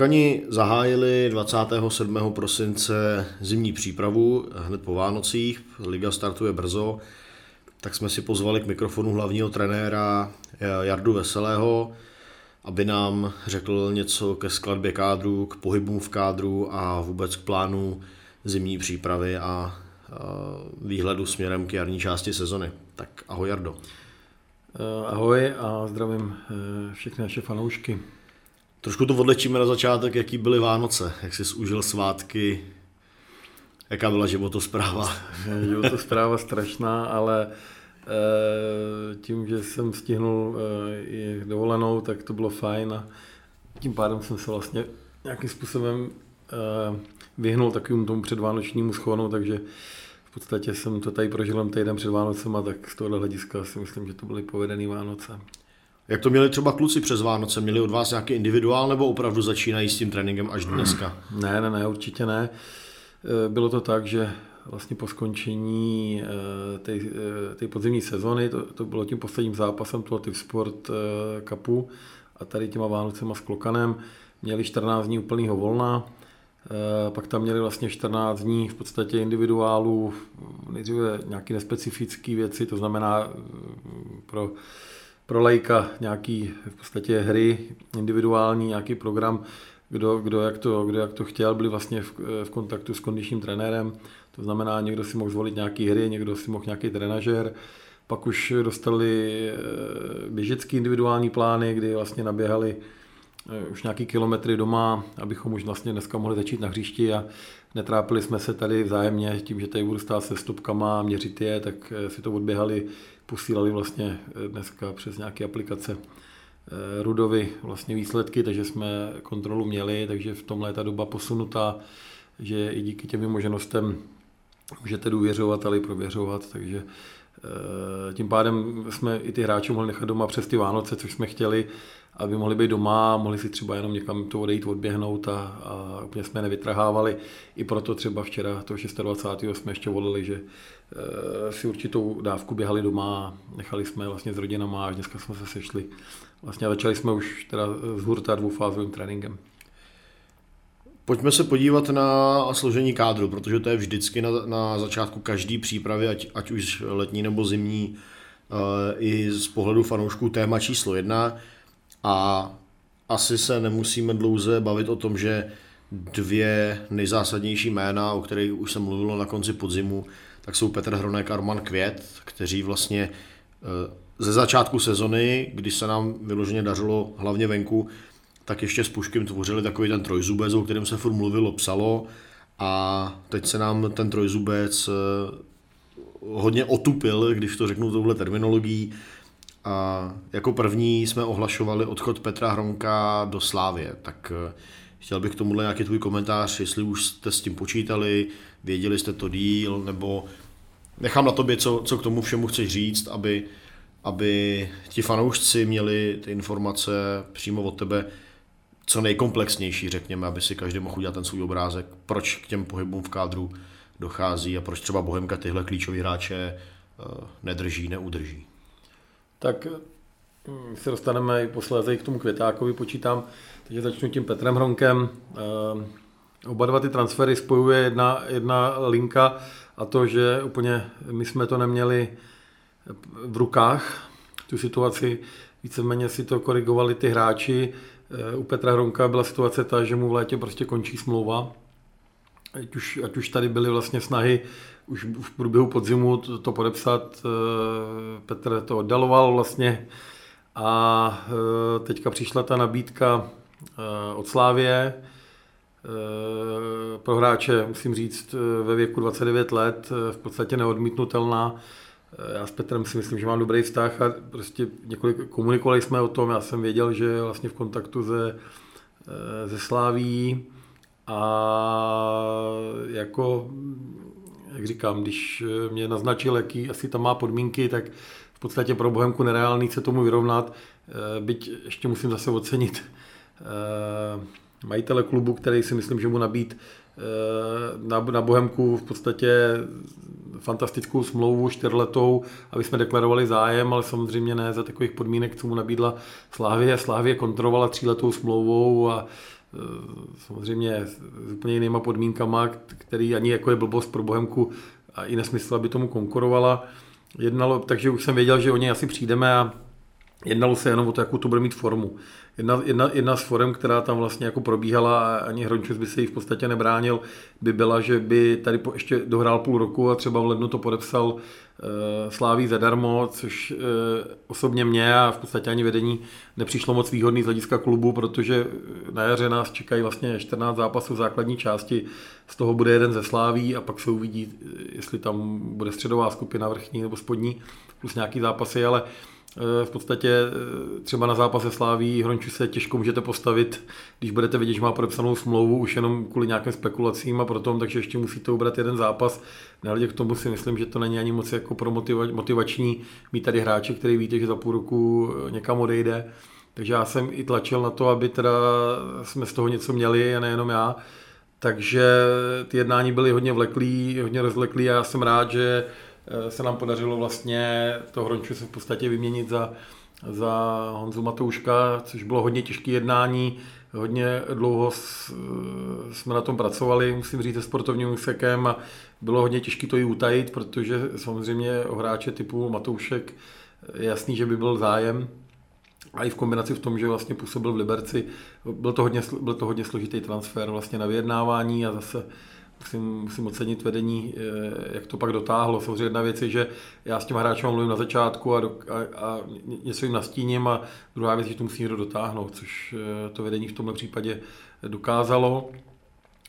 Ronkani zahájili 27. prosince zimní přípravu hned po Vánocích. Liga startuje brzo, tak jsme si pozvali k mikrofonu hlavního trenéra Jardu Veselého, aby nám řekl něco ke skladbě kádru, k pohybům v kádru a vůbec k plánu zimní přípravy a výhledu směrem k jarní části sezony. Tak ahoj Jardo. Ahoj a zdravím eh, všechny naše fanoušky. Trošku to odlečíme na začátek, jaký byly Vánoce, jak jsi užil svátky, jaká byla životospráva. životospráva strašná, ale eh, tím, že jsem stihnul eh, i dovolenou, tak to bylo fajn a tím pádem jsem se vlastně nějakým způsobem eh, vyhnul takovému tomu předvánočnímu schonu, takže v podstatě jsem to tady prožil týden před Vánocema, tak z tohohle hlediska si myslím, že to byly povedený Vánoce. Jak to měli třeba kluci přes Vánoce? Měli od vás nějaký individuál nebo opravdu začínají s tím tréninkem až dneska? Ne, ne, ne, určitě ne. E, bylo to tak, že vlastně po skončení e, té podzimní sezony, to, to bylo tím posledním zápasem toho Typ Sport Cupu a tady těma Vánocema s Klokanem, měli 14 dní úplného volna, pak tam měli vlastně 14 dní v podstatě individuálů, nejdříve nějaké nespecifické věci, to znamená pro pro lajka nějaký v podstatě hry individuální, nějaký program, kdo, kdo, jak to, kdo jak to chtěl, byli vlastně v, v kontaktu s kondičním trenérem, to znamená, někdo si mohl zvolit nějaký hry, někdo si mohl nějaký trenažer, pak už dostali eh, běžecký individuální plány, kdy vlastně naběhali eh, už nějaký kilometry doma, abychom už vlastně dneska mohli začít na hřišti a netrápili jsme se tady vzájemně tím, že tady budu stát se stopkama a měřit je, tak eh, si to odběhali posílali vlastně eh, dneska přes nějaké aplikace eh, Rudovi vlastně výsledky, takže jsme kontrolu měli, takže v tomhle je ta doba posunutá, že i díky těm možnostem můžete důvěřovat, ale i prověřovat, takže tím pádem jsme i ty hráče mohli nechat doma přes ty Vánoce, což jsme chtěli, aby mohli být doma, mohli si třeba jenom někam to odejít, odběhnout a, a úplně jsme nevytrhávali. I proto třeba včera, to 26. jsme ještě volili, že e, si určitou dávku běhali doma, nechali jsme vlastně s rodinama, až dneska jsme se sešli. Vlastně začali jsme už teda s hurta dvoufázovým tréninkem. Pojďme se podívat na složení kádru, protože to je vždycky na, na začátku každé přípravy, ať, ať už letní nebo zimní, e, i z pohledu fanoušků téma číslo jedna. A asi se nemusíme dlouze bavit o tom, že dvě nejzásadnější jména, o kterých už jsem mluvil na konci podzimu, tak jsou Petr Hronek a Roman Květ, kteří vlastně eh, ze začátku sezony, kdy se nám vyloženě dařilo hlavně venku, tak ještě s Puškem tvořili takový ten trojzubec, o kterém se furt mluvilo, psalo. A teď se nám ten trojzubec eh, hodně otupil, když to řeknu touhle terminologií, a jako první jsme ohlašovali odchod Petra Hronka do Slávě, tak eh, chtěl bych k tomuhle nějaký tvůj komentář, jestli už jste s tím počítali, věděli jste to díl, nebo nechám na tobě, co, co k tomu všemu chceš říct, aby, aby ti fanoušci měli ty informace přímo od tebe co nejkomplexnější, řekněme, aby si každý mohl udělat ten svůj obrázek, proč k těm pohybům v kádru dochází a proč třeba Bohemka tyhle klíčové hráče eh, nedrží, neudrží. Tak hm, se dostaneme i posléze k tomu Květákovi, počítám, takže začnu tím Petrem Hronkem. Ehm, oba dva ty transfery spojuje jedna, jedna linka a to, že úplně my jsme to neměli v rukách, tu situaci, víceméně si to korigovali ty hráči. Ehm, u Petra Hronka byla situace ta, že mu v létě prostě končí smlouva. Ať už, ať už tady byly vlastně snahy už v průběhu podzimu to, to podepsat. Eh, Petr to oddaloval vlastně a eh, teďka přišla ta nabídka eh, od Slávě pro hráče, musím říct, ve věku 29 let, v podstatě neodmítnutelná. Já s Petrem si myslím, že mám dobrý vztah a prostě několik komunikovali jsme o tom, já jsem věděl, že je vlastně v kontaktu ze, ze Sláví a jako jak říkám, když eh, mě naznačil, jaký asi tam má podmínky, tak v podstatě pro Bohemku nereálný se tomu vyrovnat. Eh, byť ještě musím zase ocenit eh, majitele klubu, který si myslím, že mu nabít na, Bohemku v podstatě fantastickou smlouvu čtyřletou, aby jsme deklarovali zájem, ale samozřejmě ne za takových podmínek, co mu nabídla Slávě. Slávě kontrolovala tříletou smlouvou a samozřejmě s úplně jinýma podmínkama, který ani jako je blbost pro Bohemku a i nesmysl, aby tomu konkurovala. Jednalo, takže už jsem věděl, že o něj asi přijdeme a jednalo se jenom o to, jakou to bude mít formu. Jedna, jedna, jedna z forem, která tam vlastně jako probíhala a ani Hrončus by se jí v podstatě nebránil, by byla, že by tady po, ještě dohrál půl roku a třeba v lednu to podepsal uh, Sláví zadarmo, což uh, osobně mě a v podstatě ani vedení nepřišlo moc výhodný z hlediska klubu, protože na jaře nás čekají vlastně 14 zápasů v základní části, z toho bude jeden ze Sláví a pak se uvidí, jestli tam bude středová skupina vrchní nebo spodní, plus nějaký zápasy, ale Eh, v podstatě eh, třeba na zápase Sláví Hronču se těžko můžete postavit, když budete vidět, že má podepsanou smlouvu už jenom kvůli nějakým spekulacím a proto, takže ještě musíte ubrat jeden zápas. Nehledě k tomu si myslím, že to není ani moc jako pro motivační mít tady hráče, který víte, že za půl roku eh, někam odejde. Takže já jsem i tlačil na to, aby teda jsme z toho něco měli a nejenom já. Takže ty jednání byly hodně vleklý, hodně rozvleklý a já jsem rád, že Eh, se nám podařilo vlastně to Hronču se v podstatě vyměnit za, za Honzu Matouška, což bylo hodně těžké jednání, hodně dlouho eh, jsme na tom pracovali, musím říct, se sportovním úsekem a bylo hodně těžké to i utajit, protože samozřejmě o hráče typu Matoušek je jasný, že by byl zájem, a i v kombinaci v tom, že vlastně působil v Liberci, byl to hodně, byl to hodně složitý transfer vlastně na vyjednávání a zase musím, musím ocenit vedení, eh, jak to pak dotáhlo. Samozřejmě jedna věc je, že já s těma hráčem mluvím na začátku a, do, a, a něco jim nastíním a druhá věc je, že to musí někdo dotáhnout, což eh, to vedení v tomhle případě dokázalo.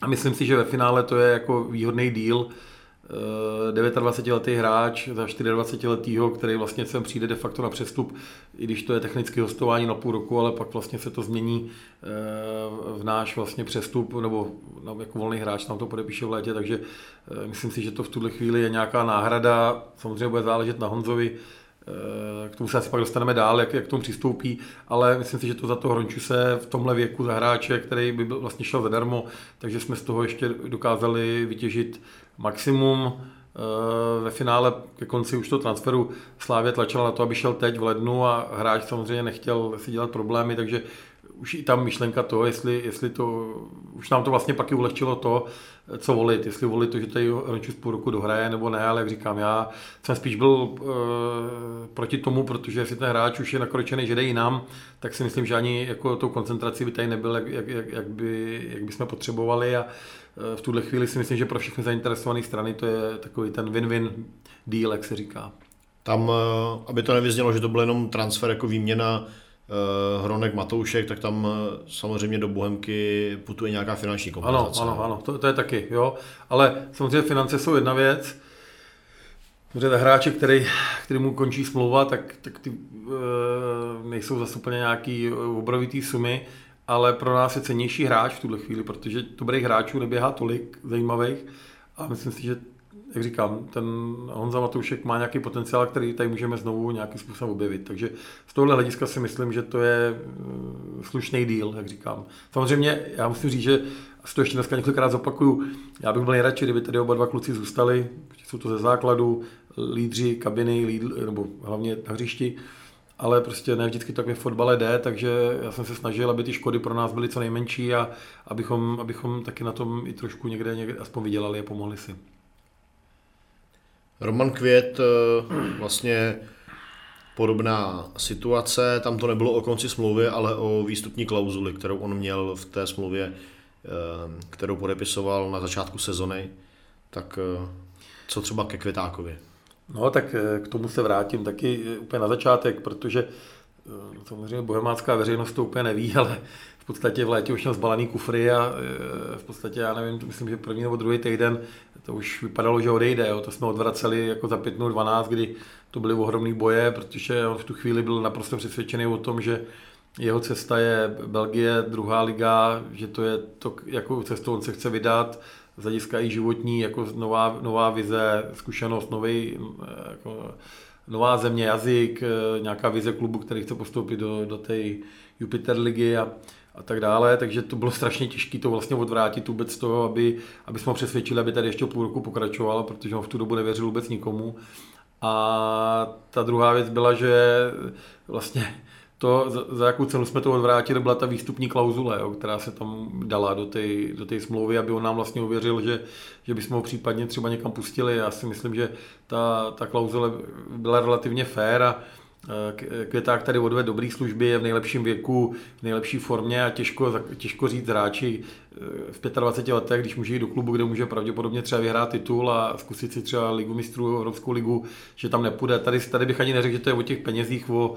A myslím si, že ve finále to je jako výhodný díl, 29-letý hráč za 24-letýho, který vlastně sem přijde de facto na přestup, i když to je technické hostování na půl roku, ale pak vlastně se to změní eh, v náš vlastně přestup, nebo jako volný hráč nám to podepíše v létě, takže eh, myslím si, že to v tuhle chvíli je nějaká náhrada, samozřejmě bude záležet na Honzovi, eh, k tomu se asi pak dostaneme dál, jak, jak k tomu přistoupí, ale myslím si, že to za to Hronču se v tomhle věku za hráče, který by byl, vlastně šel zadarmo, takže jsme z toho ještě dokázali vytěžit maximum. Eh, ve finále ke konci už to transferu Slávě tlačila na to, aby šel teď v lednu a hráč samozřejmě nechtěl si dělat problémy, takže už i tam myšlenka toho, jestli, jestli to, už nám to vlastně pak i ulehčilo to, co volit, jestli volit to, že tady Rončus půl roku dohraje nebo ne, ale jak říkám, já jsem spíš byl e, proti tomu, protože jestli ten hráč už je nakročený, že jde jinam, tak si myslím, že ani jako tou koncentrací by tady nebyl, jak, jak, jak, by, jak by jsme potřebovali a v tuhle chvíli si myslím, že pro všechny zainteresované strany to je takový ten win-win deal, jak se říká. Tam, e, aby to nevyznělo, že to byl jenom transfer jako výměna uh, Hronek Matoušek, tak tam samozřejmě do Bohemky putuje nějaká finanční kompenzace. Ano, ano, ano, to, to je taky, jo. Ale samozřejmě finance jsou jedna věc. Protože hráče, který, který mu končí smlouva, tak, tak ty uh, nejsou zase úplně nějaký obrovitý sumy, ale pro nás je cenější hráč v tuhle chvíli, protože dobrých hráčů neběhá tolik zajímavých a myslím si, že jak říkám, ten Honza Matoušek má nějaký potenciál, který tady můžeme znovu nějakým způsobem objevit. Takže z tohle hlediska si myslím, že to je eh, slušný díl, jak říkám. Samozřejmě, já musím říct, že a to ještě dneska několikrát zopakuju, já bych byl nejradši, kdyby tady oba dva kluci zůstali, jsou to ze základu, lídři kabiny, lídl, nebo hlavně na hřišti, ale prostě ne vždycky tak ve fotbale jde, takže já jsem se snažil, aby ty škody pro nás byly co nejmenší a abychom, abychom taky na tom i trošku někde, někde aspoň vydělali a pomohli si. Roman Květ, eh, vlastně podobná situace, tam to nebylo o konci smlouvy, ale o výstupní klauzuli, kterou on měl v té smlouvě, eh, kterou podepisoval na začátku sezony. Tak eh, co třeba ke Květákovi? No tak k tomu se vrátím taky úplně na začátek, protože samozřejmě bohemácká veřejnost to úplně neví, ale v podstatě v létě už měl zbalený kufry a v podstatě, já nevím, myslím, že první nebo druhý týden to už vypadalo, že odejde. Jo. To jsme odvraceli jako za 5 12, kdy to byly ohromné boje, protože on v tu chvíli byl naprosto přesvědčený o tom, že jeho cesta je Belgie, druhá liga, že to je to, jakou cestou on se chce vydat, z hlediska i životní, jako nová, nová vize, zkušenost, nový, jako, nová země, jazyk, nějaká vize klubu, který chce postoupit do, do té Jupiter ligy a, a tak dále, takže to bylo strašně těžké to vlastně odvrátit vůbec toho, aby, aby jsme ho přesvědčili, aby tady ještě půl roku pokračoval, protože on v tu dobu nevěřil vůbec nikomu. A ta druhá věc byla, že vlastně to, za, za jakou cenu jsme to odvrátili, byla ta výstupní klauzule, jo, která se tam dala do té do smlouvy, aby on nám vlastně uvěřil, že, že bychom ho případně třeba někam pustili. Já si myslím, že ta, ta klauzule byla relativně fair a Eh, Květák tady odvede dobrý služby, je v nejlepším věku, v nejlepší formě a těžko, těžko říct hráči v 25 letech, když může jít do klubu, kde může pravděpodobně třeba vyhrát titul a zkusit si třeba ligu mistrů, Evropskou ligu, že tam nepůjde. Tady, tady bych ani neřekl, že to je o těch penězích, o, o,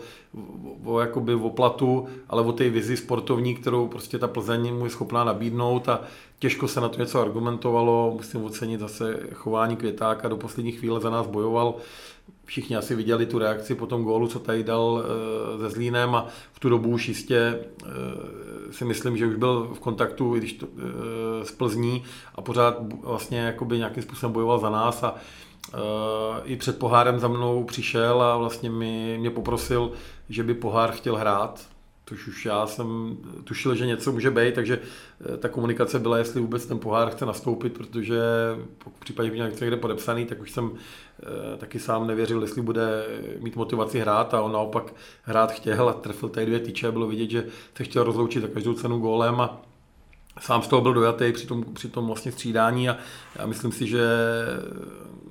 o, jakoby o platu, ale o té vizi sportovní, kterou prostě ta Plzeň mu je schopná nabídnout a těžko se na to něco argumentovalo. Musím ocenit zase chování Květáka, do poslední chvíle za nás bojoval všichni asi viděli tu reakci po tom gólu, co tady dal e, se Zlínem a v tu dobu už jistě e, si myslím, že už byl v kontaktu když to, e, s Plzní a pořád vlastně jakoby nějakým způsobem bojoval za nás a e, i před pohárem za mnou přišel a vlastně mi, mě poprosil, že by pohár chtěl hrát, Tož už já jsem tušil, že něco může být, takže eh, ta komunikace byla, jestli vůbec ten pohár chce nastoupit, protože v případě, že něco někde podepsaný, tak už jsem eh, taky sám nevěřil, jestli bude mít motivaci hrát a on naopak hrát chtěl a trefil tady dvě tyče, bylo vidět, že se chtěl rozloučit za každou cenu gólem a sám z toho byl dojatý při tom, při tom vlastně střídání a já myslím si, že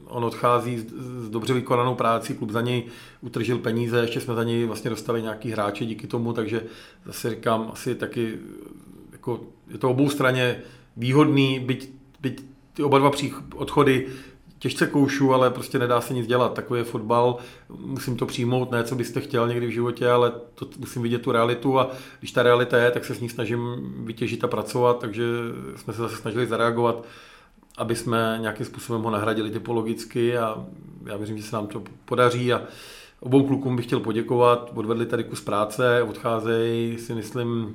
on odchází s dobře vykonanou práci, klub za něj utržil peníze, ještě jsme za něj vlastně dostali nějaký hráče díky tomu, takže zase říkám, asi taky jako, je to obou straně výhodný, byť, byť ty oba dva odchody těžce koušu, ale prostě nedá se nic dělat. Takový je fotbal, musím to přijmout, ne co byste chtěl někdy v životě, ale to musím vidět tu realitu a když ta realita je, tak se s ní snažím vytěžit a pracovat, takže jsme se zase snažili zareagovat aby jsme nějakým způsobem ho nahradili typologicky a já věřím, že se nám to podaří a obou klukům bych chtěl poděkovat, odvedli tady kus práce, odcházejí si myslím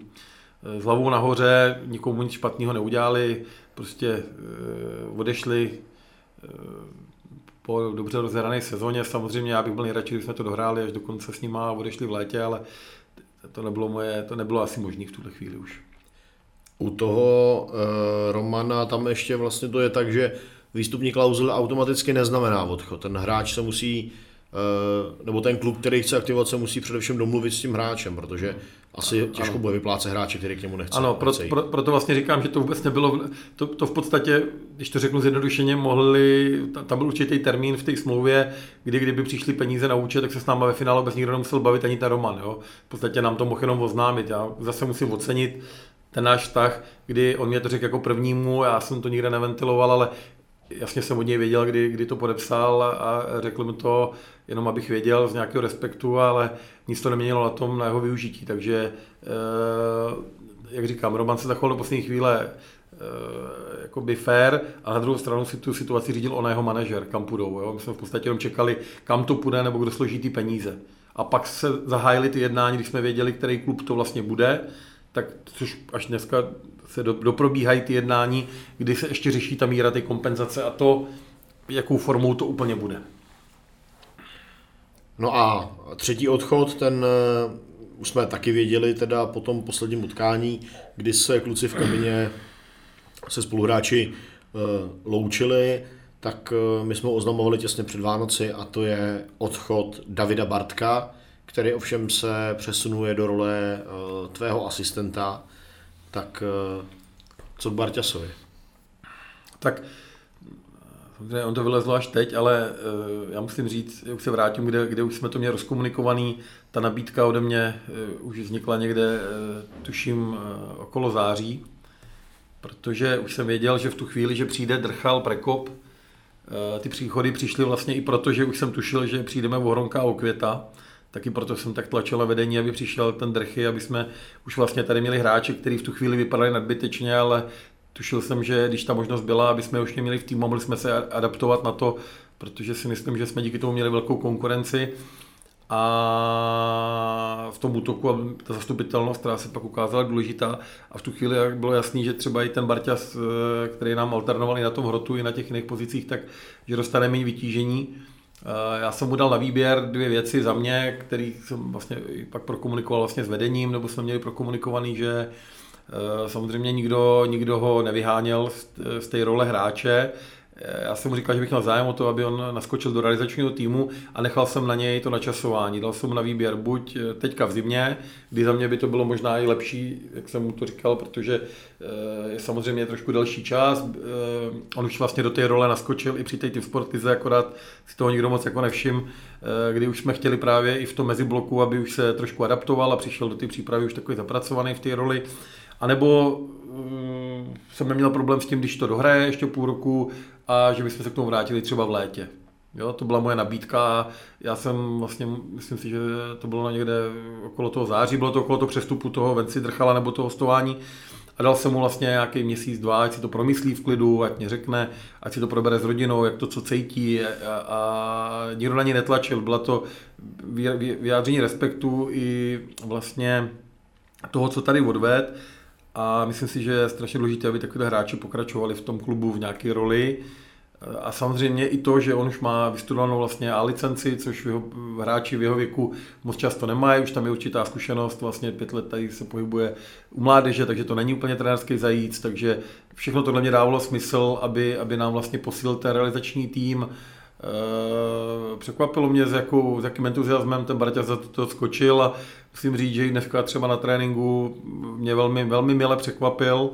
s hlavou nahoře, nikomu nic špatného neudělali, prostě eh, odešli po dobře rozhrané sezóně. Samozřejmě já bych byl nejradši, kdyby jsme to dohráli až do konce s nima a odešli v létě, ale to nebylo moje, to nebylo asi možné v tuhle chvíli už. U toho e, Romana tam ještě vlastně to je tak, že výstupní klauzule automaticky neznamená odchod. Ten hráč se musí, e, nebo ten klub, který chce aktivovat, se musí především domluvit s tím hráčem, protože asi ano, těžko ano. bude vyplácet hráče, který k němu nechce. Ano, pro, pro, proto vlastně říkám, že to vůbec nebylo, to, to v podstatě, když to řeknu zjednodušeně, mohli, tam byl určitý termín v té smlouvě, kdy kdyby přišly peníze na účet, tak se s náma ve finále bez nikdo nemusel bavit ani ta Roman. Jo? V podstatě nám to mohl jenom oznámit. Já zase musím ocenit, ten náš vztah, kdy on mě to řekl jako prvnímu, já jsem to nikde neventiloval, ale jasně jsem od něj věděl, kdy, kdy to podepsal a řekl mi to jenom, abych věděl z nějakého respektu, ale nic to neměnilo na tom, na jeho využití. Takže, eh, jak říkám, Roman se zachoval do poslední chvíle eh, jakoby fair a na druhou stranu si tu situaci řídil on jeho manažer, kam půjdou. Jo? My jsme v podstatě jenom čekali, kam to půjde nebo kdo složí ty peníze. A pak se zahájili ty jednání, když jsme věděli, který klub to vlastně bude tak což až dneska se do, doprobíhají ty jednání, kdy se ještě řeší ta míra ty kompenzace a to, jakou formou to úplně bude. No a třetí odchod, ten uh, už jsme taky věděli teda po tom posledním utkání, kdy se kluci v kabině se spoluhráči uh, loučili, tak uh, my jsme oznamovali těsně před Vánoci a to je odchod Davida Bartka, který ovšem se přesunuje do role tvého asistenta, tak co k Barťasovi? Tak on to vylezlo až teď, ale uh, já musím říct, už se vrátím, kde, kde už jsme to měli rozkomunikovaný, ta nabídka ode mě uh, už vznikla někde, uh, tuším, uh, okolo září, protože už jsem věděl, že v tu chvíli, že přijde Drchal, Prekop, ty příchody přišly vlastně i proto, že už jsem tušil, že přijdeme o Hronka a o Květa, Taky proto jsem tak tlačil vedení, aby přišel ten drchy, aby jsme už vlastně tady měli hráče, kteří v tu chvíli vypadali nadbytečně, ale tušil jsem, že když ta možnost byla, aby jsme už měli v týmu, mohli jsme se adaptovat na to, protože si myslím, že jsme díky tomu měli velkou konkurenci. A v tom útoku ta zastupitelnost, která se pak ukázala důležitá a v tu chvíli bylo jasný, že třeba i ten Barťas, eh, který nám alternoval i na tom hrotu, i na těch jiných pozicích, tak že dostane méně vytížení. Já jsem mu dal na výběr dvě věci za mě, které jsem vlastně pak prokomunikoval vlastně s vedením, nebo jsme měli prokomunikovaný, že samozřejmě nikdo, nikdo ho nevyháněl z té role hráče, já jsem mu říkal, že bych měl zájem o to, aby on naskočil do realizačního týmu a nechal jsem na něj to načasování. Dal jsem mu na výběr buď eh, teďka v zimě, kdy za mě by to bylo možná i lepší, jak jsem mu to říkal, protože eh, je samozřejmě trošku delší čas. Eh, on už vlastně do té role naskočil i při té Team Sport Lize, akorát si toho nikdo moc jako nevšim, kdy už jsme chtěli právě i v tom mezibloku, aby už se trošku adaptoval a přišel do té přípravy už takový zapracovaný v té roli. A nebo jsem neměl problém s tím, když to dohraje ještě půl roku a že bychom se k tomu vrátili třeba v létě. Jo, to byla moje nabídka já jsem vlastně, myslím si, že to bylo někde okolo toho září, bylo to okolo toho přestupu toho Venci Drchala nebo toho hostování a dal jsem mu vlastně nějaký měsíc, dva, ať si to promyslí v klidu, ať mě řekne, ať si to probere s rodinou, jak to co cítí a, a nikdo na něj netlačil. Byla to vyjádření respektu i vlastně toho, co tady odved a myslím si, že je strašně důležité, aby takovýhle hráči pokračovali v tom klubu v nějaké roli. A samozřejmě i to, že on už má vystudovanou vlastně A licenci, což jeho, hráči v jeho věku moc často nemají, už tam je určitá zkušenost, vlastně pět let tady se pohybuje u mládeže, takže to není úplně trenérský zajíc, takže všechno tohle mě dávalo smysl, aby, aby nám vlastně posílil ten realizační tým, překvapilo mě, s, jakou, s jakým entuziasmem ten Barťa za to skočil a musím říct, že i dneska třeba na tréninku mě velmi, velmi milé překvapil.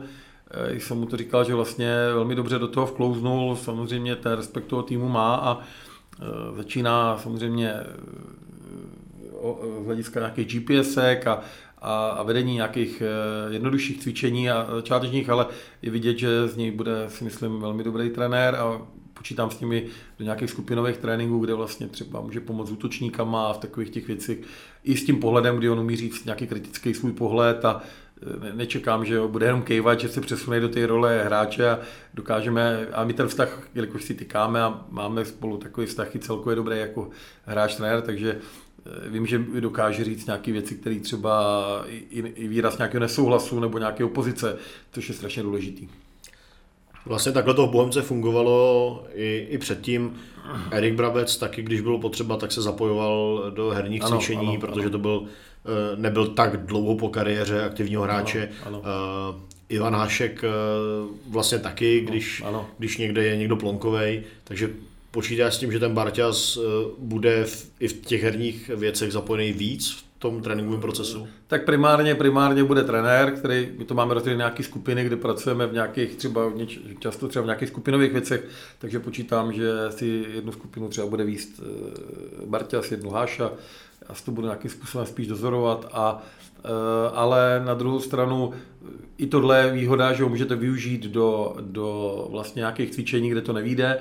Eh, jsem mu to říkal, že vlastně velmi dobře do toho vklouznul, samozřejmě ten respekt toho týmu má a eh, začíná samozřejmě z hlediska nějakých GPSek a, a, a vedení nějakých jednodušších cvičení a začátečních, ale je vidět, že z něj bude, si myslím, velmi dobrý trenér a počítám s nimi do nějakých skupinových tréninků, kde vlastně třeba může pomoct útočníkama a v takových těch věcích i s tím pohledem, kdy on umí říct nějaký kritický svůj pohled a e, nečekám, že bude jenom kejvat, že se přesune do té role hráče a dokážeme, a my ten vztah, jelikož si tykáme a máme spolu takový vztah i celkově dobrý jako hráč trenér, takže e, vím, že dokáže říct nějaké věci, které třeba i, i výraz nějakého nesouhlasu nebo nějaké opozice, což je strašně důležitý. Vlastně takhle to v Bohemce fungovalo i, i předtím. Erik Brabec taky, když bylo potřeba, tak se zapojoval do herních ano, cvičení, ano, protože ano. to byl, eh, nebyl tak dlouho po kariéře aktivního hráče. Ano, ano. Uh, Ivan Hašek uh, vlastně taky, když, ano. když někde je někdo plonkovej, takže počítá s tím, že ten Barťas bude v, i v těch herních věcech zapojený víc tom tréninkovém procesu? Tak primárně, primárně bude trenér, který, my to máme rozdělené nějaké skupiny, kde pracujeme v nějakých třeba, často třeba v nějakých skupinových věcech, takže počítám, že si jednu skupinu třeba bude výst eh, Barťas, jednu Háša, já si to budu nějakým způsobem spíš dozorovat a eh, ale na druhou stranu i tohle je výhoda, že ho můžete využít do, do vlastně nějakých cvičení, kde to nevíde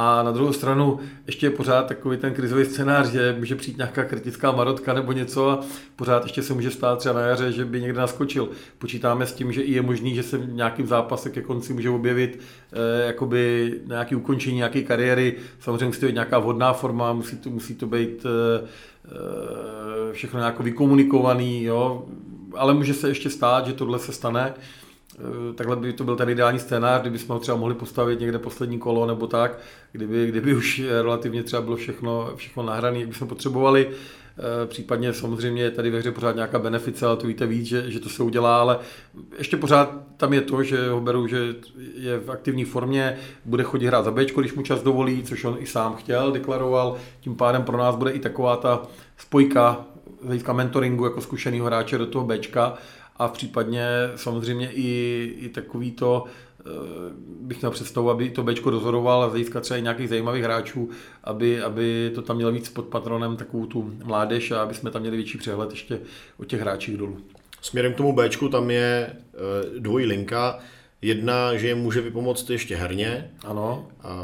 a na druhou stranu ještě je pořád takový ten krizový scénář, že může přijít nějaká kritická marotka nebo něco a pořád ještě se může stát třeba na jaře, že by někde naskočil. Počítáme s tím, že i je možný, že se v nějakým zápase ke konci může objevit eh, jakoby nějaké ukončení nějaké kariéry. Samozřejmě musí to být nějaká vhodná forma, musí to, musí to být eh, eh, všechno nějak vykomunikovaný, jo? ale může se ještě stát, že tohle se stane. Eh, takhle by to byl ten ideální scénář, kdyby jsme ho třeba mohli postavit někde poslední kolo nebo tak, kdyby, kdyby už relativně třeba bylo všechno, všechno nahrané, jak bychom potřebovali. Eh, případně samozřejmě je tady ve hře pořád nějaká benefice, ale to víte víc, že, že to se udělá, ale ještě pořád tam je to, že ho beru, že je v aktivní formě, bude chodit hrát za Bčko, když mu čas dovolí, což on i sám chtěl, deklaroval, tím pádem pro nás bude i taková ta spojka hlediska mentoringu jako zkušeného hráče do toho Bčka, a případně samozřejmě i, i takový to, eh, bych měl představu, aby to Bčko dozoroval a získat třeba i nějakých zajímavých hráčů, aby, aby to tam mělo víc pod patronem takovou tu mládež a aby jsme tam měli větší přehled ještě o těch hráčích dolů. Směrem k tomu Bčku tam je eh, dvojí linka. Jedna, že je může vypomoct ještě herně. Ano. A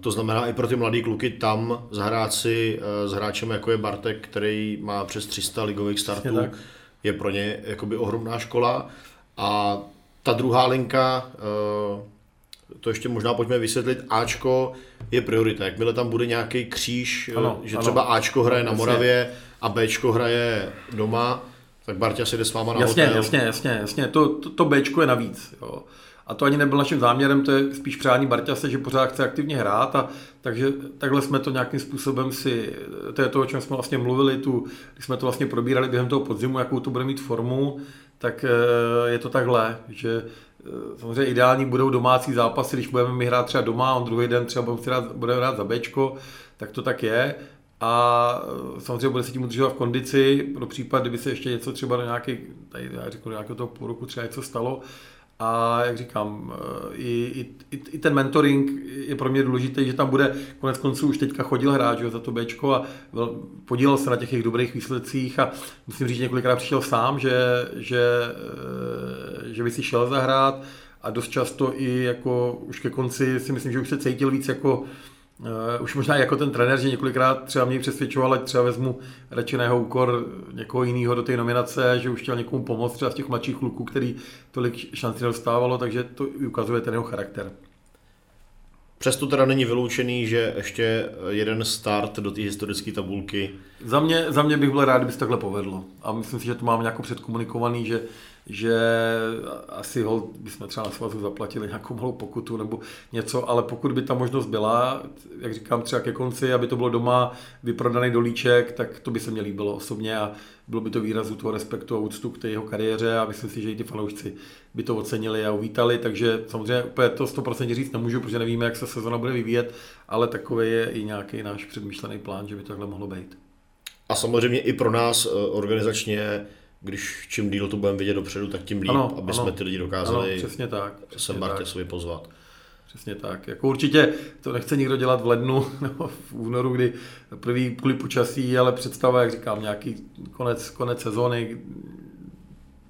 to znamená i pro ty mladé kluky tam zahrát si eh, s hráčem jako je Bartek, který má přes 300 ligových startů je pro ně jakoby ohromná škola. A ta druhá linka, eh, to ještě možná pojďme vysvětlit, Ačko je priorita. Jakmile tam bude nějaký kříž, eh, ano, že ano. třeba Ačko hraje na Moravě a Bčko hraje doma, tak Barťa si jde s váma na jasně, hotel. Jasně, jasně, jasně. To, to, to Bčko je navíc. Jo. A to ani nebyl naším záměrem, to je spíš přání Barťase, že pořád chce aktivně hrát a takže takhle jsme to nějakým způsobem si, to je to, o čem jsme vlastně mluvili, tu, když jsme to vlastně probírali během toho podzimu, jakou to bude mít formu, tak je to takhle, že samozřejmě ideální budou domácí zápasy, když budeme my hrát třeba doma, on druhý den třeba budeme hrát, budeme hrát za Bčko, tak to tak je. A samozřejmě bude se tím udržovat v kondici pro případ, kdyby se ještě něco třeba do nějaký, tady já řeknu, nějakého toho půl roku třeba něco stalo. A jak říkám, i, i, i ten mentoring je pro mě důležitý, že tam bude, konec konců už teďka chodil hráč za to Bčko a podílel se na těch jejich dobrých výsledcích a musím říct, několikrát přišel sám, že, že, že by si šel zahrát a dost často i jako už ke konci si myslím, že už se cítil víc jako Uh, už možná jako ten trenér, že několikrát třeba mě přesvědčoval, ať třeba vezmu radši na jeho úkor někoho jiného do té nominace, že už chtěl někomu pomoct, třeba z těch mladších kluků, který tolik šancí nedostávalo, takže to ukazuje ten jeho charakter. Přesto teda není vyloučený, že ještě jeden start do té historické tabulky. Za mě, za mě bych byl rád, kdyby se takhle povedlo. A myslím si, že to mám nějakou předkomunikovaný, že že asi hol bychom třeba na svazu zaplatili nějakou malou pokutu nebo něco, ale pokud by ta možnost byla, jak říkám třeba ke konci, aby to bylo doma vyprodaný dolíček, tak to by se mě líbilo osobně a bylo by to výrazu toho respektu a úctu k té jeho kariéře a myslím si, že i ty fanoušci by to ocenili a uvítali, takže samozřejmě úplně to 100% říct nemůžu, protože nevíme, jak se sezona bude vyvíjet, ale takový je i nějaký náš předmyšlený plán, že by to takhle mohlo být. A samozřejmě i pro nás eh, organizačně když čím díl to budeme vidět dopředu, tak tím líp, ano, aby ano, jsme ty lidi dokázali ano, přesně tak, přesně sem Bartěsovi pozvat. Přesně tak. Jako určitě to nechce nikdo dělat v lednu nebo v únoru, kdy první kvůli počasí, ale představa, jak říkám, nějaký konec, konec sezóny,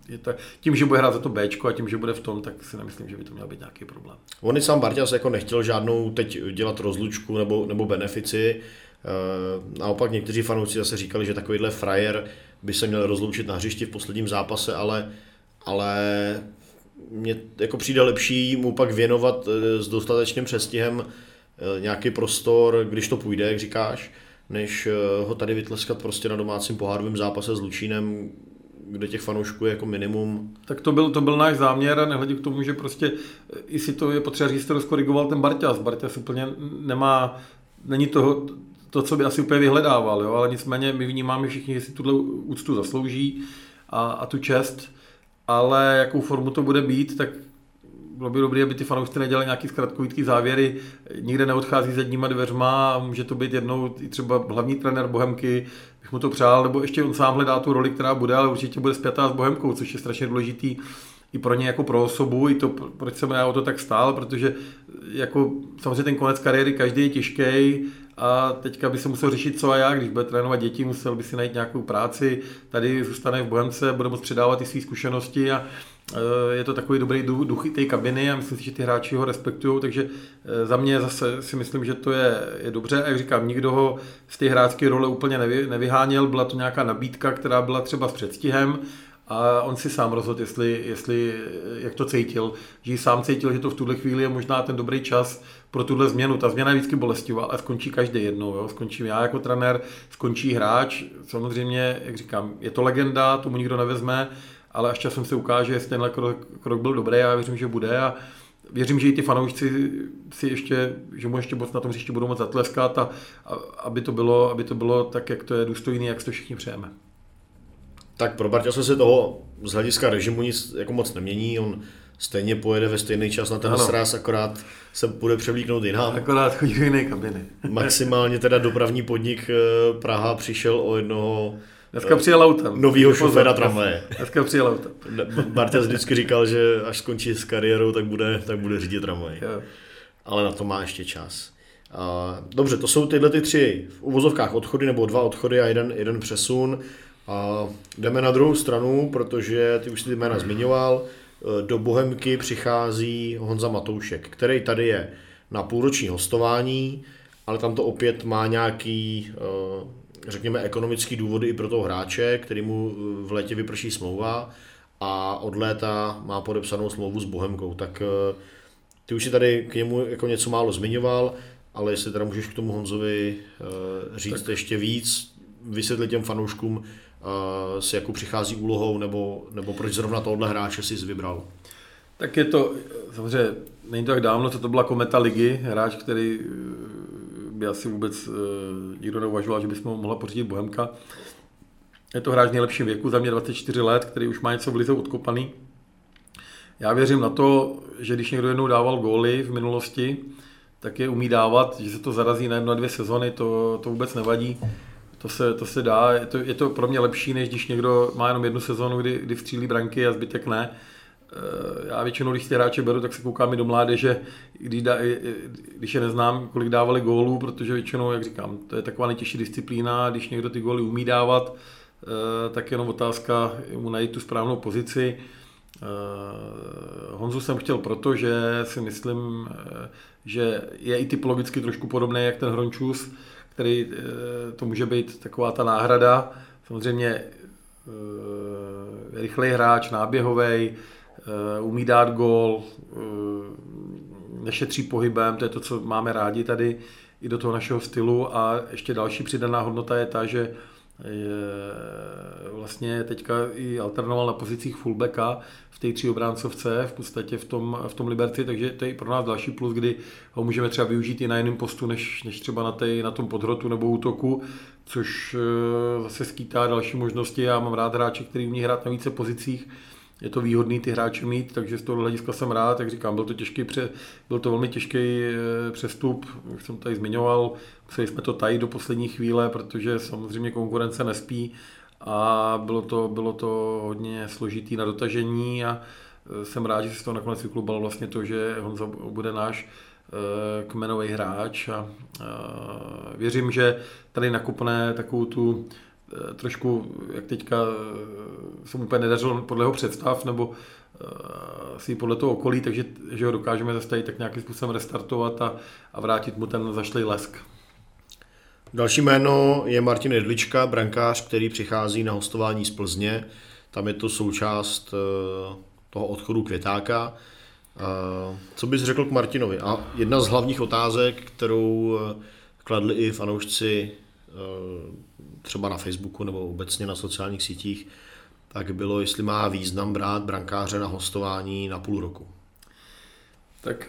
je to, tím, že bude hrát za to B a tím, že bude v tom, tak si nemyslím, že by to měl být nějaký problém. On i sám Barťas jako nechtěl žádnou teď dělat rozlučku nebo, nebo benefici. E, naopak někteří fanoušci zase říkali, že takovýhle frajer by se měl rozloučit na hřišti v posledním zápase, ale, ale mně jako přijde lepší mu pak věnovat eh, s dostatečným přestihem eh, nějaký prostor, když to půjde, jak říkáš, než eh, ho tady vytleskat prostě na domácím pohárovém zápase s Lučínem, kde těch fanoušků je jako minimum. Tak to byl, to byl náš záměr a nehledě k tomu, že prostě i si to je potřeba říct, to skorigoval ten Barťas. Barťas úplně nemá, není toho, to, co by asi úplně vyhledával, jo? ale nicméně my vnímáme všichni, že si tuhle úctu zaslouží a, a tu čest, ale jakou formu to bude být, tak bylo by dobré, aby ty fanoušci nedělali nějaký zkratkovitý závěry, nikde neodchází jedníma dveřma a může to být jednou i třeba hlavní trenér Bohemky, bych mu to přál, nebo ještě on sám hledá tu roli, která bude, ale určitě bude zpětá s Bohemkou, což je strašně důležitý i pro ně jako pro osobu, i to, proč jsem já o to tak stál, protože jako samozřejmě ten konec kariéry každý je těžký, a teďka by se musel řešit co a jak, když bude trénovat děti, musel by si najít nějakou práci, tady zůstane v Bohemce, bude moct předávat i své zkušenosti a e, je to takový dobrý duch té kabiny a myslím si, že ty hráči ho respektují, takže e, za mě zase si myslím, že to je, je dobře. A jak říkám, nikdo ho z té hráčské role úplně nevy, nevyháněl, byla to nějaká nabídka, která byla třeba s předstihem a on si sám rozhodl, jestli, jestli, jak to cítil, že sám cítil, že to v tuhle chvíli je možná ten dobrý čas pro tuhle změnu. Ta změna je vždycky bolestivá, ale skončí každý jednou. Jo? Skončím já jako trenér, skončí hráč. Samozřejmě, jak říkám, je to legenda, tomu nikdo nevezme, ale až časem se ukáže, jestli tenhle krok, krok byl dobrý, já věřím, že bude. A věřím, že i ty fanoušci si ještě, že mu ještě moc na tom příště budou moc zatleskat a, a, aby, to bylo, aby to bylo tak, jak to je důstojný, jak to všichni přejeme. Tak pro Barťase se toho z hlediska režimu nic jako moc nemění. On stejně pojede ve stejný čas na ten sraz, akorát se bude převlíknout jinam. Akorát chodí do jiné kabiny. Maximálně teda dopravní podnik eh, Praha přišel o jednoho Dneska přijel autem. Novýho šoféra tramvaje. Dneska přijel autem. Bartěz vždycky říkal, že až skončí s kariérou, tak bude, tak bude řídit tramvaj. Ale na to má ještě čas. Dobře, to jsou tyhle ty tři v uvozovkách odchody, nebo dva odchody a jeden, jeden přesun. A jdeme na druhou stranu, protože ty už si ty jména zmiňoval. Eh, do Bohemky přichází Honza Matoušek, který tady je na půlroční hostování, ale tam to opět má nějaký, eh, řekněme, ekonomický důvody i pro toho hráče, který mu eh, v létě vyprší smlouva a od léta má podepsanou smlouvu s Bohemkou. Tak ty už si tady k němu jako něco málo zmiňoval, ale jestli teda můžeš k tomu Honzovi říct tak. ještě víc, vysvětlit těm fanouškům, s jakou přichází úlohou, nebo, nebo proč zrovna tohle hráče si vybral? Tak je to, samozřejmě, není to tak dávno, co to byla kometa ligy, hráč, který by asi vůbec nikdo neuvažoval, že bychom mohla pořídit Bohemka. Je to hráč v nejlepším věku, za mě 24 let, který už má něco v lize odkopaný. Já věřím na to, že když někdo jednou dával góly v minulosti, tak je umí dávat, že se to zarazí na jedno, dvě sezony, to, to vůbec nevadí. To se, to se dá, je to, je to pro mě lepší, než když někdo má jenom jednu sezonu, kdy, kdy vstřílí branky a zbytek ne. Eh, já většinou, když ty hráče beru, tak se koukám i do mládeže, když, da, když je neznám, kolik dávali gólů, protože většinou, jak říkám, to je taková nejtěžší disciplína, když někdo ty góly umí dávat, eh, tak jenom otázka mu najít tu správnou pozici. Eh, Honzu jsem chtěl proto, že si myslím, že je i typologicky trošku podobný jak ten Hrončus, který to může být taková ta náhrada. Samozřejmě rychlej hráč, náběhový, Eh, umí dát gol, eh, nešetří pohybem, to je to, co máme rádi tady i do toho našeho stylu a ještě další přidaná hodnota je ta, že je, vlastně teďka i alternoval na pozicích fullbacka té tři obráncovce, v podstatě v tom, v tom Liberci, takže to je pro nás další plus, kdy ho můžeme třeba využít i na jiném postu, než, než třeba na, tej, na tom podhrotu nebo útoku, což eh, zase skýtá další možnosti. Já mám rád hráče, který umí hrát na více pozicích, je to výhodný ty hráče mít, takže z toho hlediska jsem rád, jak říkám, byl to těžký, pře, byl to velmi těžký eh, přestup, jak jsem tady zmiňoval, museli jsme to tajit do poslední chvíle, protože samozřejmě konkurence nespí a bylo to, bylo to hodně složitý na dotažení a eh, jsem rád, že se to nakonec vyklubalo vlastně to, že Honza bude náš eh, kmenový hráč a, a věřím, že tady nakupne takovou tu trošku, jak teďka se mu úplně nedařilo podle jeho představ, nebo si podle toho okolí, takže že ho dokážeme zastavit tak nějakým způsobem restartovat a, a vrátit mu ten zašlej lesk. Další jméno je Martin Jedlička, brankář, který přichází na hostování z Plzně. Tam je to součást toho odchodu Květáka. Co bys řekl k Martinovi? A jedna z hlavních otázek, kterou kladli i fanoušci třeba na Facebooku nebo obecně na sociálních sítích, tak bylo, jestli má význam brát brankáře na hostování na půl roku. Tak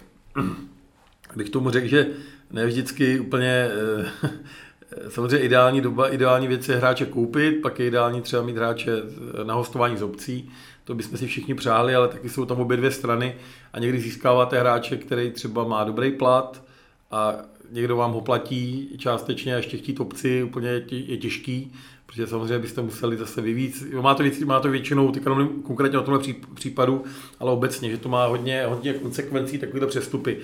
bych tomu řekl, že ne vždycky úplně eh, samozřejmě ideální doba, ideální věc je hráče koupit, pak je ideální třeba mít hráče na hostování z obcí, to bychom si všichni přáli, ale taky jsou tam obě dvě strany a někdy získáváte hráče, který třeba má dobrý plat a někdo vám ho platí částečně a ještě chtít obci úplně je těžký, protože samozřejmě byste museli zase vyvíc. Má to, má to většinou, teďka konkrétně o tomhle případu, ale obecně, že to má hodně, hodně konsekvencí takovýhle přestupy.